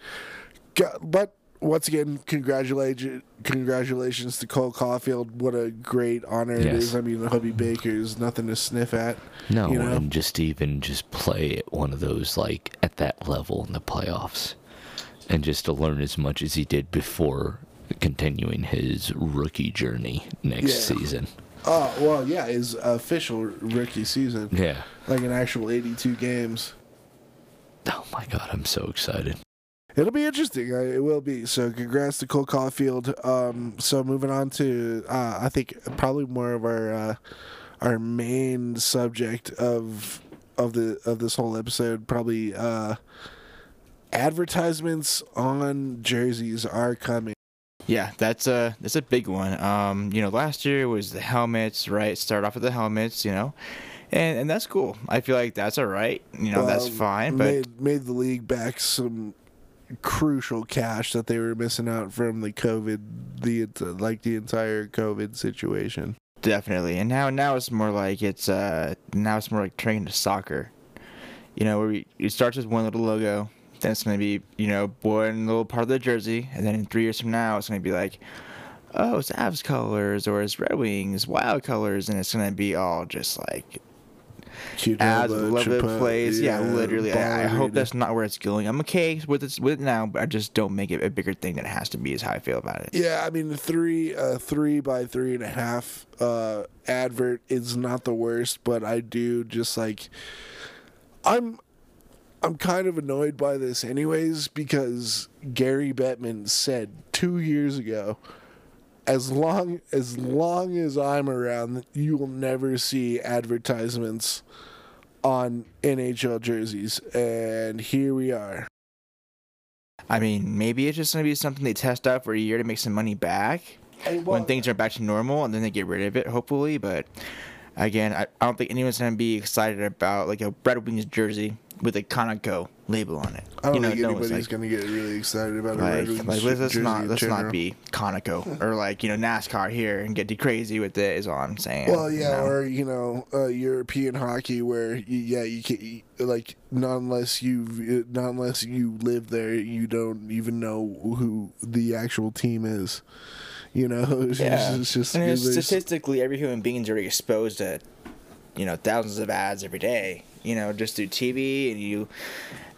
but once again, congratulations congratulations to Cole Caufield. What a great honor it Yes. is. I mean, the Hobey Baker is nothing to sniff at. No, you know? and just even just play at one of those like at that level in the playoffs, and just to learn as much as he did before continuing his rookie journey next Yeah. season. Oh well, yeah, his official rookie season. Yeah. like an actual 82 games. Oh my god, I'm so excited. It'll be interesting. It will be. So, congrats to Cole Caufield. Um, so moving on to, uh, I think probably more of our uh, our main subject of of the of this whole episode, probably uh, advertisements on jerseys are coming. Yeah, that's a that's a big one. Um, you know, last year was the helmets, right? Start off with the helmets, you know, and and that's cool. I feel like that's all right. You know, that's fine. But made made the league back some crucial cash that they were missing out from the COVID, the like the entire COVID situation. Definitely. And now now it's more like it's uh now it's more like turning into soccer. You know, where we, it starts with one little logo, then it's gonna be, you know, one little part of the jersey, and then in three years from now it's gonna be like Oh, it's Avs colors or it's Red Wings, wild colors, and it's gonna be all just like all over the place. Yeah, yeah, literally. I, I hope that's not where it's going. I'm okay with it, with it now, but I just don't make it a bigger thing than it has to be. Is how I feel about it. Yeah, I mean, the three, uh, three by three and a half uh, advert is not the worst, but I do just like, I'm, I'm kind of annoyed by this, anyways, because Gary Bettman said two years ago, as long as long as I'm around, you will never see advertisements on NHL jerseys, and here we are. I mean, maybe it's just gonna be something they test out for a year to make some money back Hey, when things are back to normal, and then they get rid of it, hopefully. But again, I, I don't think anyone's gonna be excited about like a Red Wings jersey with a Conoco label on it. I don't you know, think no anybody's like, going to get really excited about a Red like, Wings like let's, let's jersey not let's general. not be Conoco or like you know NASCAR here and get crazy with it. Is all I'm saying. Well, you yeah, know? or you know, uh, European hockey, where you, yeah, you can you- like not unless you not unless you live there, you don't even know who the actual team is. You know, <laughs> it's, Yeah. it's just and it's statistically, every human being's already exposed to, you know, thousands of ads every day. You know, just through TV and you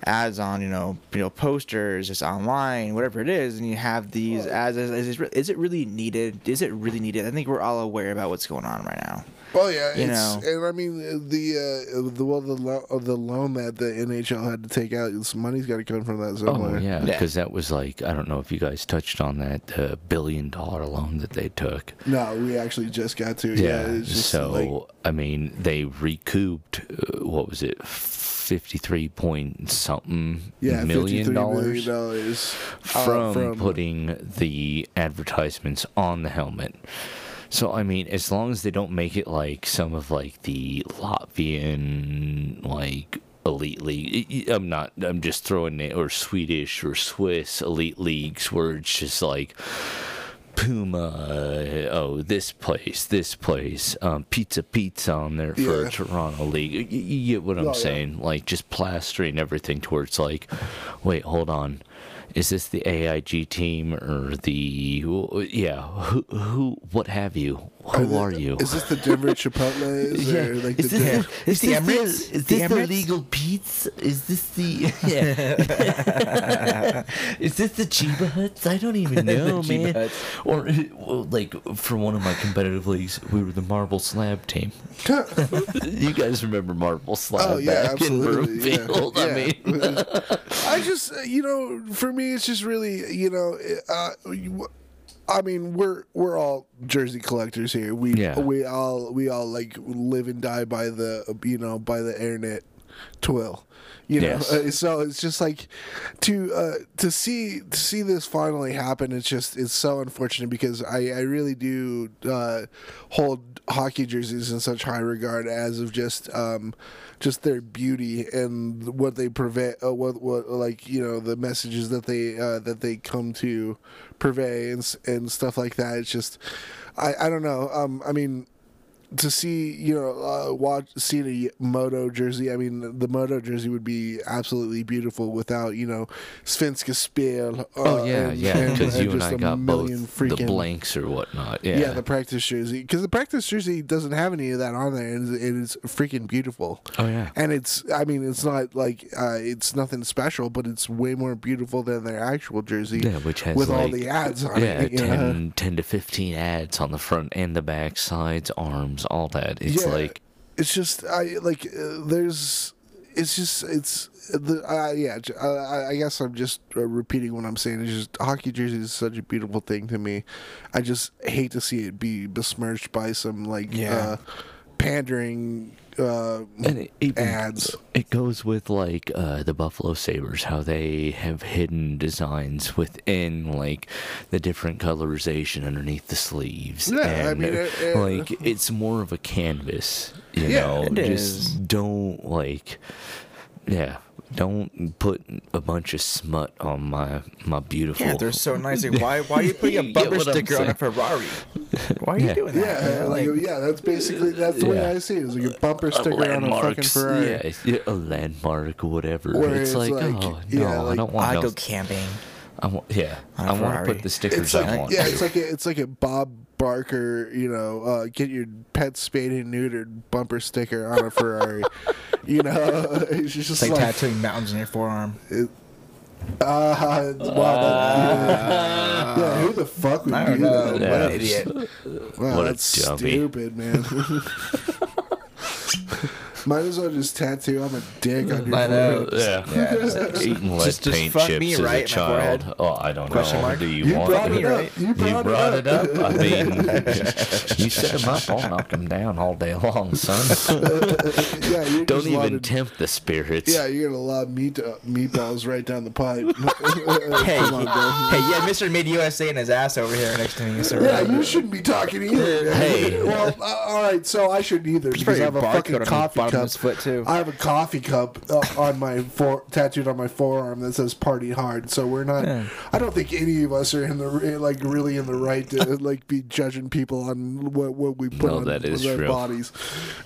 ads on, you know, you know, posters, just online, whatever it is, and you have these ads. Is, is, is it really needed? Is it really needed? I think we're all aware about what's going on right now. Oh yeah, you it's, know. and I mean the uh, the well the lo- uh, the loan that the NHL had to take out, some money's got to come from that somewhere. Oh yeah, Yeah. because that was like I don't know if you guys touched on that uh, billion dollar loan that they took. No, we actually just got to. Yeah, Yeah. it's just so like I mean, they recouped uh, what was it, fifty three point something yeah, million dollars million dollars uh, from, from putting the advertisements on the helmet. So I mean, as long as they don't make it like some of like the Latvian like elite league, I'm not. I'm just throwing it or Swedish or Swiss elite leagues where it's just like. Puma, oh, this place, this place, um, Pizza Pizza on there for Yeah. Toronto League. You, you get what I'm Oh, yeah. saying? Like, just plastering everything towards, like, wait, hold on. Is this the AIG team or the, yeah, who, who what have you? Who are you? Is this the Denver Chipotle? <laughs> Is like is the this, the, is the this Emirates? the, is The this the legal pizza? Is this the yeah? <laughs> is this the Chiba Huts? I don't even <laughs> know, man. Huts. Or well, like for one of my competitive leagues, we were the Marble Slab team. you guys remember Marble Slab Oh yeah, back in absolutely. Yeah. I Yeah. mean, I just you know, for me, it's just really you know, uh, I mean, we're we're all jersey collectors here. We Yeah. we all we all like live and die by the you know by the internet twill. You know, Yes. Uh, so it's just like to uh, to see to see this finally happen. It's just it's so unfortunate because I I really do uh, hold hockey jerseys in such high regard as of just um, just their beauty and what they prevent uh, what what like you know the messages that they uh, that they come to purvey and and stuff like that. It's just I I don't know. Um, I mean to see you know uh, watch seeing a moto jersey i mean the moto jersey would be absolutely beautiful without you know svenska spel uh, oh yeah, and- yeah, because you and i got both million the blanks or whatnot. Yeah, yeah. the practice jersey because the practice jersey doesn't have any of that on there and it's, freaking beautiful Oh, yeah. and it's i mean it's not like uh, it's nothing special but it's way more beautiful than their actual jersey Yeah, which has with all the ads on yeah, it know? 10, 10 to 15 ads on the front and the back, sides, arms, all that. It's like, it's just I like uh, there's it's just it's the uh, yeah uh, I, I guess I'm just uh, repeating what I'm saying. It's just hockey jersey is such a beautiful thing to me. I just hate to see it be besmirched by some like Yeah. uh, pandering uh, and it, even- ads. It goes with like uh, the Buffalo Sabres, how they have hidden designs within like the different colorization underneath the sleeves. Yeah, I and, mean, uh, it- it- <laughs> like it's more of a canvas. You Yeah, know, it just is. don't like, yeah. Don't put a bunch of smut on my my beautiful. Yeah, they're so nice. Like, why why are you putting a <laughs> bumper sticker on a. Ferrari? Why are you Yeah. doing that? Yeah, like, yeah, that's basically that's the way I see it. It's like a bumper sticker on a fucking Ferrari. Yeah, it's- yeah, a landmark or whatever. Where it's, it's like, like, oh no, yeah, I don't want I go camping. I want, yeah, On a I want to put the stickers It's like want. yeah, it's like a, it's like a Bob Barker, you know, uh, get your pet spayed and neutered bumper sticker on a Ferrari. you know, <laughs> it's just It's like, like, tattooing mountains on your forearm. uh, wow, that, yeah. yeah, who the fuck would I do know. that? Yeah. Idiot. Wow, What a that's dummy. stupid, man. <laughs> <laughs> Might as well just tattoo I'm a dick on your I know. forehead. Yeah. Yeah. <laughs> Eating lead Just- just paint fuck chips me as right a child. Oh, I don't Question know. mark? Do you, You want brought me it up. right? You You brought, brought it it up. I mean, <laughs> you set him up, I'll knock him down all day long, son. <laughs> yeah, you Don't even wanted- tempt the spirits. Yeah, you're gonna lob meat uh, meatballs right down the pipe. Hey, Come on, hey, yeah, Mr. Mid USA and his ass over here next to me. So Yeah, you shouldn't be talking either. man. Hey. well, uh, all right. So I shouldn't either because I have a fucking coffee bottom of cup. his foot, too. I have a coffee cup uh, on my for tattooed on my forearm that says "Party Hard." So we're not. Yeah. I don't think any of us are in the like really in the right to <laughs> like be judging people on what what we put No, on that is their true. bodies.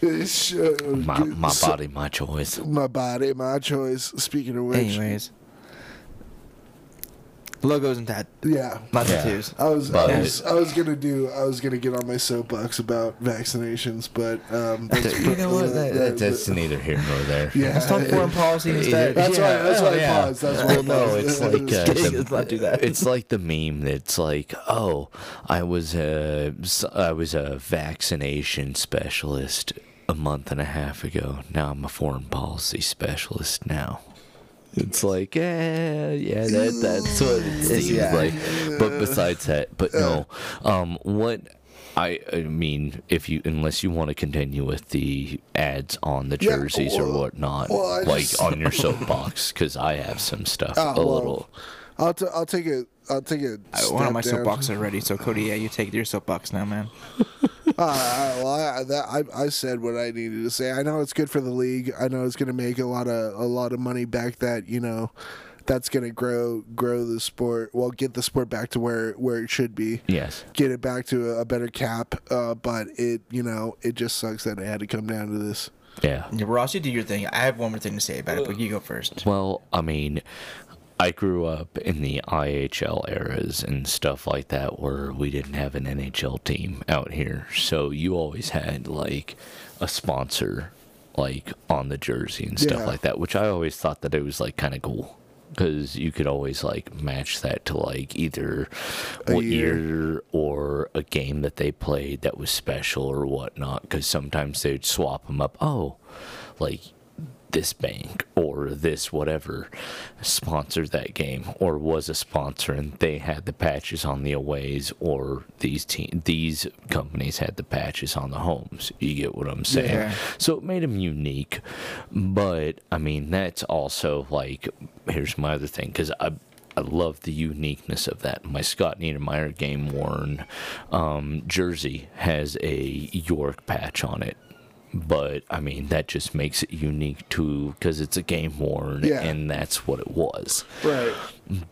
Uh, My, my so- body, my choice. my body, my choice. Speaking of which, Anyways. Logos and tat, yeah. not Yeah. tattoos. I was, I But- was I was gonna do I was gonna get on my soapbox about vaccinations, but um, <laughs> that's You know what? That, that, that's neither here nor there. yeah. Let's talk foreign policy instead. That's why. That's why yeah. I paused. That's why I Well, no, it's <laughs> like uh, Kidding, the- let's not do that. It's like the meme that's like, oh, I was a I was a vaccination specialist a month and a half ago. Now I'm a foreign policy specialist now. It's like, yeah, yeah, that that's what it seems yeah. like. But besides that, but no, um, what I I mean, if you unless you want to continue with the ads on the Yeah, jerseys or whatnot, well, like just- on your <laughs> soapbox, because I have some stuff Ah, a well, little. I'll t- I'll take it. I'll take it. I, one of my soapboxes are ready, so Cody, yeah, you take your soapbox now, man. <laughs> <laughs> Uh, well, I, that, I I said what I needed to say. I know it's good for the league. I know it's going to make a lot of a lot of money back. That you know, that's going to grow grow the sport. Well, get the sport back to where where it should be. Yes. Get it back to a, a better cap. Uh, but it you know it just sucks that it had to come down to this. Yeah. Yeah, Ross, you do your thing. I have one more thing to say about it, but you go first. Well, I mean, I grew up in the IHL eras and stuff like that where we didn't have an NHL team out here. So you always had like a sponsor like on the jersey and stuff Yeah. like that, which I always thought that it was like kind of cool. Because you could always like match that to like either A what year. year or a game that they played that was special or whatnot. Because sometimes they'd swap them up. Oh, like this bank or this whatever sponsored that game or was a sponsor and they had the patches on the aways or these team these companies had the patches on the homes you get what i'm saying Yeah. so it made them unique but i mean that's also like here's my other thing because i I love the uniqueness of that. My Scott Niedermayer game worn um, jersey has a York patch on it but I mean that just makes it unique too because it's a game worn Yeah. and that's what it was. Right.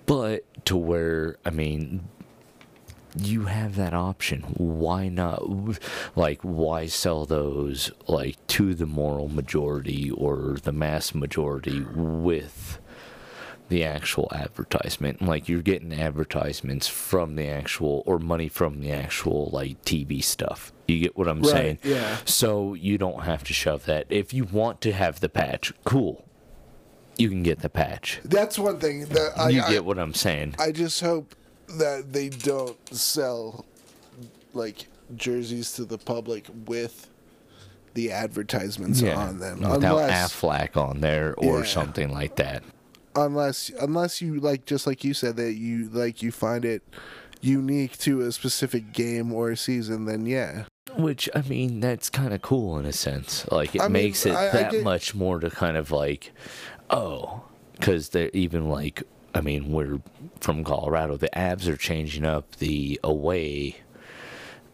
But to where I mean you have that option. Why not like why sell those like to the moral majority or the mass majority with the actual advertisement. Like you're getting advertisements from the actual or money from the actual like TV stuff. You get what I'm Right, saying? yeah. So you don't have to shove that. If you want to have the patch, cool. You can get the patch. That's one thing that I you I, get what I'm saying. I just hope that they don't sell like jerseys to the public with the advertisements on them. Without unless, Affleck on there or Yeah. something like that. Unless unless you like just like you said that you like you find it unique to a specific game or season, then yeah. Which I mean, that's kind of cool in a sense. Like it I mean, makes it I- I that get- much more to kind of like, oh, because they're even like, I mean, we're from Colorado. The Abs are changing up the away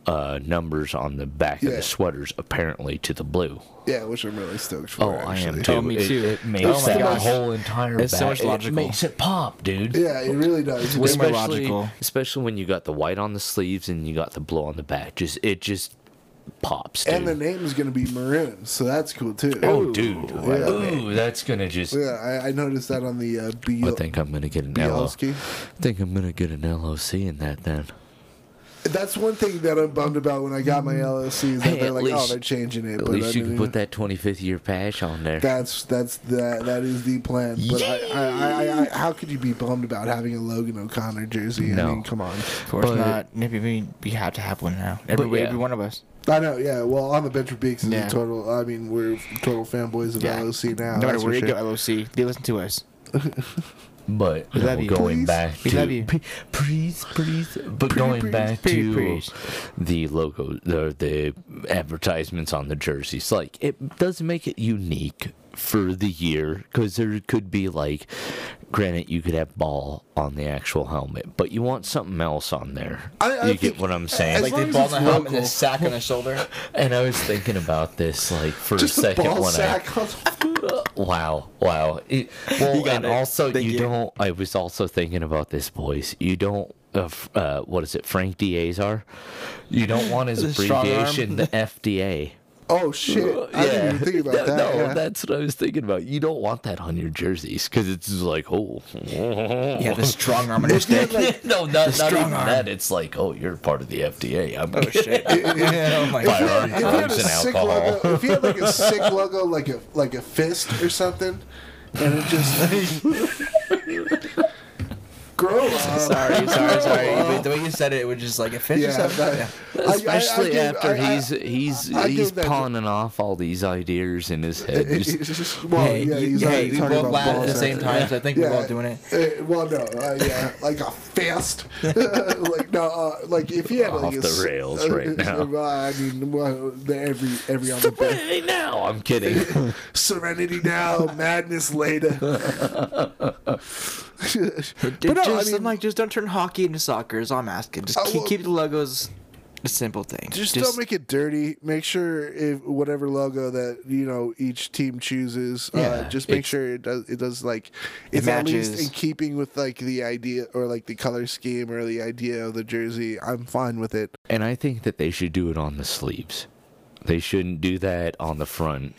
uh, numbers on the back of the sweaters apparently to the blue. Yeah, which I'm really stoked for. Oh, I am too. Oh, me too. It, makes Oh my that gosh. whole entire. It's so back- much it makes it pop, dude. Yeah, it really does. way more logical. Especially when you got the white on the sleeves and you got the blue on the back. Just it just pops, dude. And the name is going to be maroon, so that's cool too. Oh, dude. Yeah. Ooh, that's gonna just. Yeah, I, I noticed that on the uh, B- I think I'm gonna get an LO. Bielski. I think I'm gonna get an LOC in that then. That's one thing that I'm bummed about when I got my mm. LLC is that Hey, they're at like, oh, they're changing it. At but least I you can put that 25th year patch on there. That's that's that that is the plan. But I, I, I, I, how could you be bummed about having a Logan O'Connor jersey? I No. mean, come on. Of course But- not. Maybe we, we have to have one now. Every, But yeah. every one of us. I know, yeah. Well, on the bench with Beaks is Yeah. total. I mean, we're total fanboys of Yeah. LOC now. no matter that's where for you sure. go, LOC, they listen to us. <laughs> But We love you. going Please? back We to love you. <laughs> Please, please. But Pretty going please, back pretty to please. the logo, the the advertisements on the jerseys, like it does make it unique for the year because there could be like, granted, you could have ball on the actual helmet, but you want something else on there. I- I you get what I'm saying? Like long they ball on the helmet and local. the sack on the shoulder. <laughs> and I was thinking about this like for Just a a second ball when I sack. on- <laughs> Wow, wow. It, <laughs> well, You and it. also Thank you, you. don't. I was also thinking about this, boys. You don't. Uh, f- uh, what is it? Frank Diazar. You don't want his The strong arm. abbreviation, the FDA. Oh shit! I didn't even think about No, that. No, yeah. that's what I was thinking about. You don't want that on your jerseys because it's like, oh, Yeah, the strong arm on your stick. <laughs> no, not, not strong even arm. that. It's like, oh, you're part of the FDA. I'm Oh shit! <laughs> <laughs> yeah, oh my god! Firearm if he had a sick alcohol. logo, if he had like a sick logo, like a like a fist or something, and it just grow <laughs> up. Sorry, sorry, sorry. But the way you said it, it was just like a fish or Yeah, something. that- Yeah. I- I- I Especially give- after I- I- he's he's I he's give that- pawning off all these ideas in his head. It- <laughs> Just- just- well, hey, yeah, he's hey, already we talking both about laughed at the same sacks. time, so I think we're both doing it. Uh, well, no, uh, yeah, like a fist. <laughs> like no, uh, like if he had like Off a the s- rails uh, right now. well, I mean, well, every every other the bench. Serenity now. I'm kidding. Serenity now, madness later. But But no, just, I I'm mean, like, just don't turn hockey into soccer. Is all I'm asking. Just Uh, keep, keep the logos a simple thing. just, don't make it dirty. Make sure if whatever logo that you know each team chooses, uh, Yeah, just make it's- sure it does. It does like it's at least in keeping with like the idea or like the color scheme or the idea of the jersey. I'm fine with it. and I think that they should do it on the sleeves. They shouldn't do that on the front.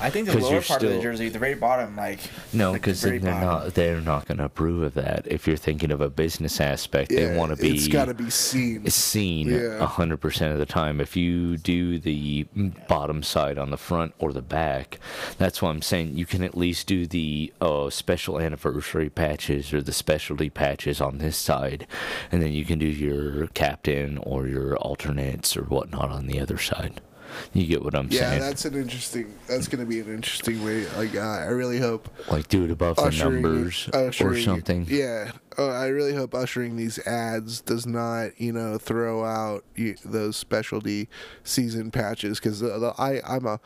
I think the lower you're part of the jersey, the very bottom, like No, like the because they're bottom. not they're not going to approve of that. If you're thinking of a business aspect, they want to be It's got to be seen. seen Yeah. a hundred percent of the time. If you do the bottom side on the front or the back, that's what I'm saying. You can at least do the uh, special anniversary patches or the specialty patches on this side, and then you can do your captain or your alternates or whatnot on the other side. You get what I'm Yeah, saying? Yeah, that's an interesting. That's going to be an interesting way. Like, uh, I really hope like do it above the ushering, numbers or something. Yeah, uh, I really hope ushering these ads does not, you know, throw out y- those specialty season patches because I I'm a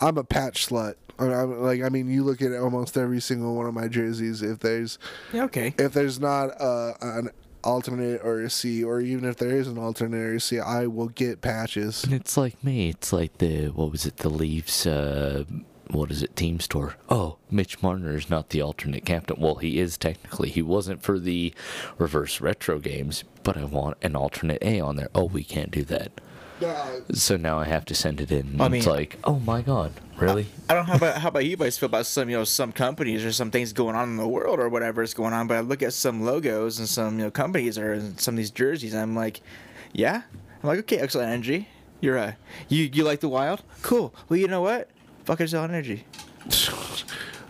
I'm a patch slut. I mean, I'm, like I mean, you look at almost every single one of my jerseys. If there's yeah, okay. if there's not uh, an alternate or a C, or even if there is an alternate or a C, I will get patches. It's like me. It's like the what was it? The Leafs. Uh, what is it? Team store. Oh, Mitch Marner is not the alternate captain. Well, he is technically. He wasn't for the reverse retro games, but I want an alternate A on there. Oh, we can't do that. So now I have to send it in. I it's mean- like, oh my god, really? I don't know how about how about you guys feel about some you know some companies or some things going on in the world or whatever is going on. But I look at some logos and some you know companies or some of these jerseys. And I'm like, yeah. I'm like, okay, excellent energy. You're a you you like the wild? Cool. Well, you know what? Fuck excellent energy. <laughs>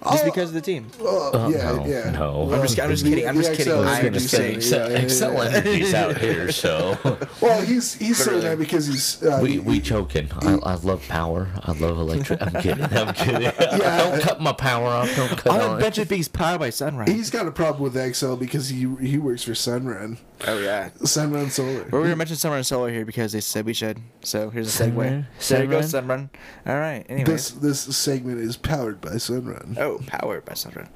Just because of the team. oh, Oh, yeah, no, yeah. no. I'm just I'm just The- kidding. I'm the just kidding. I'm just say- kidding. Xcel, yeah, yeah, yeah. Out here, so <laughs> Well, he's he's saying that because he's uh, we we choking. I, I love power. I love electric. I'm kidding. I'm <laughs> kidding. Yeah. <laughs> Don't cut my power off. Don't cut I'm on a bunch of bees powered by sunrise. He's got a problem with Xcel because he he works for Sunrun, oh yeah. Sunrun Solar. We're gonna mention Sunrun Solar here because they said we should. So here's a segue. Sunrun? There you go, Sunrun? Sunrun. All right. Anyways. This this segment is powered by Sunrun. Oh, powered by Sunrun.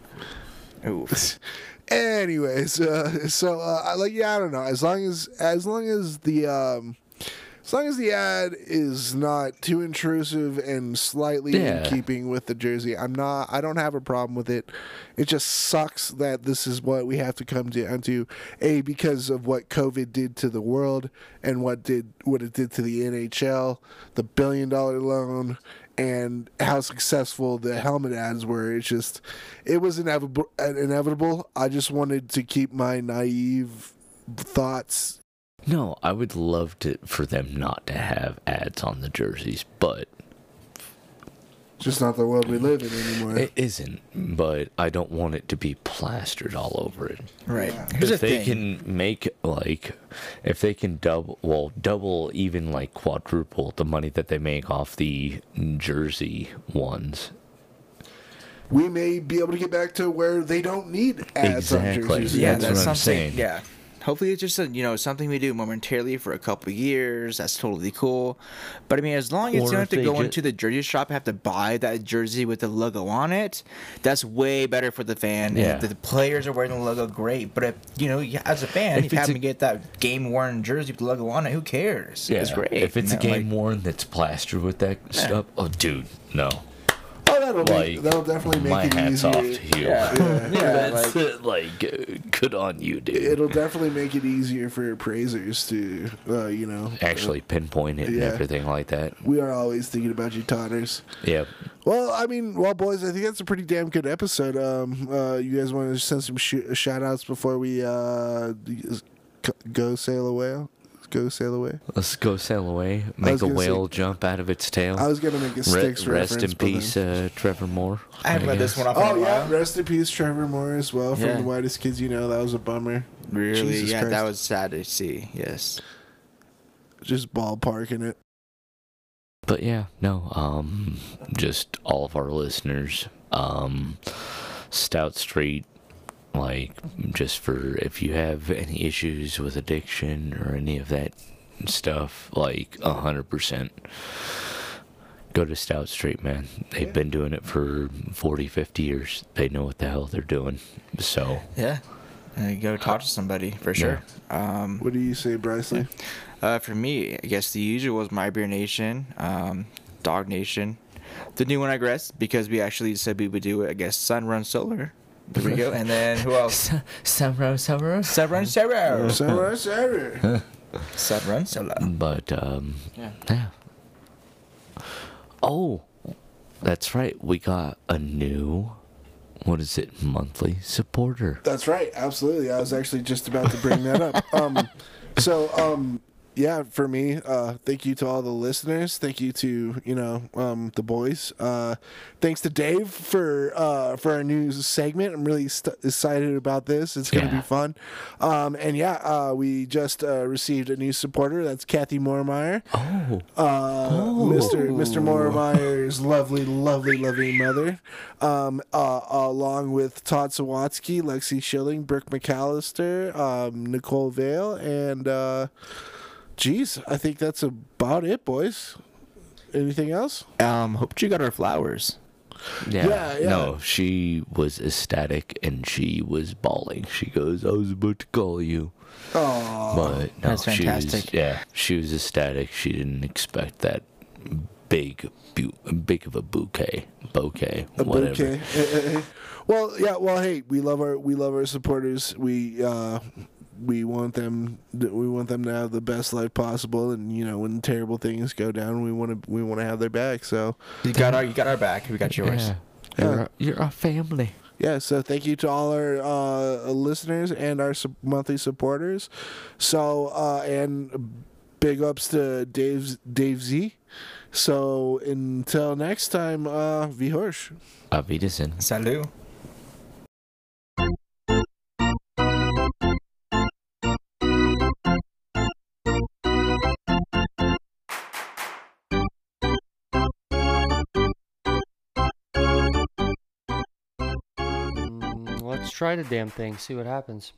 Oh. Anyways, uh, so uh, I like yeah, I don't know. As long as as long as the um, as long as the ad is not too intrusive and slightly Yeah. in keeping with the jersey, I'm not. I don't have a problem with it. It just sucks that this is what we have to come down to. A because of what COVID did to the world and what did what it did to the NHL, the billion dollar loan, and how successful the helmet ads were. It's just, it was inevitable. Inevitable. I just wanted to keep my naive thoughts No, I would love to for them not to have ads on the jerseys, but Just not the world we live in anymore. it isn't. But I don't want it to be plastered all over it. Right. Here's if the they thing. can make like if they can double well double even like quadruple the money that they make off the jersey ones we may be able to get back to where they don't need ads on Exactly. jerseys. yeah, That's that's, what I'm something. saying. Yeah. Hopefully, it's just a, you know something we do momentarily for a couple of years. That's totally cool. But I mean, as long as Or you don't have to go get- into the jersey shop and have to buy that jersey with the logo on it, that's way better for the fan. Yeah. If the players are wearing the logo, great. But if you know, as a fan, If if you happen a- to get that game worn jersey with the logo on it, who cares? Yeah. it's great. if it's you a game like- worn that's plastered with that stuff oh dude no that'll like make, that'll definitely make my it hat's easier. off to you <laughs> Yeah. Yeah, that's like- it, like uh, good on you dude It'll definitely make it easier for appraisers to, uh, you know, actually pinpoint it and everything like that We are always thinking about you, Totters. Yeah. Well, I mean, well, boys, I think that's a pretty damn good episode. Um, uh, you guys want to send some sh- shout outs before we uh, go sail away? Go sail away. let's go sail away make a gonna say- whale jump out of its tail I was gonna make a Re- rest reference, in peace uh, trevor moore I haven't read this one off in Oh a yeah, while. rest in peace, Trevor Moore as well from Yeah. the Whitest Kids You Know. That was a bummer. Really, Jesus yeah, that was sad to see. Yes. Just ballparking it. but yeah no um just all of our listeners um stout street like just for if you have any issues with addiction or any of that stuff like a hundred percent go to stout street man they've Yeah. been doing it for 40 50 years they know what the hell they're doing so Yeah. Uh, go talk to somebody for sure. Um, What do you say, Bryce? uh, for me, I guess the usual was My Beer Nation, um, Dog Nation. The new one, I guess, because we actually said we would do it, I guess, Sunrun Solar. There we go. And then who else? summer summer Sunrun Solar. Samurai Saturday. Sunrun Solar. But um, Yeah. yeah. Oh, that's right. We got a new, what is it, monthly supporter. That's right. Absolutely. I was actually just about to bring that up. Um, so, um, yeah, for me, uh, thank you to all the listeners. Thank you to you know um, the boys. Uh, thanks to Dave for uh, for our new segment. I'm really st- excited about this. It's gonna Yeah. be fun. Um, and yeah, uh, we just uh, received a new supporter. That's Kathy Moormeyer. Oh, uh, Mr. Mr. Moremeyer's lovely, lovely, lovely mother, um, uh, along with Todd Sawatsky, Lexi Schilling, Brooke McAllister, um, Nicole Vale, and uh, geez, I think that's about it, boys. Anything else? Um, hope you got our flowers. yeah. Yeah, yeah. No, she was ecstatic and she was bawling. She goes, I was about to call you. Oh, But no, That's she was, yeah, she was ecstatic. She didn't expect that big, big of a bouquet, bouquet, a whatever. bouquet. <laughs> Well, yeah. Well, hey, we love our we love our supporters. We uh, we want them we want them to have the best life possible, and you know when terrible things go down, we want to we want to have their back. So You got our, you got our back. We got yours. Yeah. Yeah. You're, a, you're a family. yeah, so thank you to all our uh, listeners and our su- monthly supporters. So uh, and big ups to Dave Dave Z. So until next time, uh, V Horsch. Auf Wiedersehen. Salut. Let's try the damn thing, see what happens.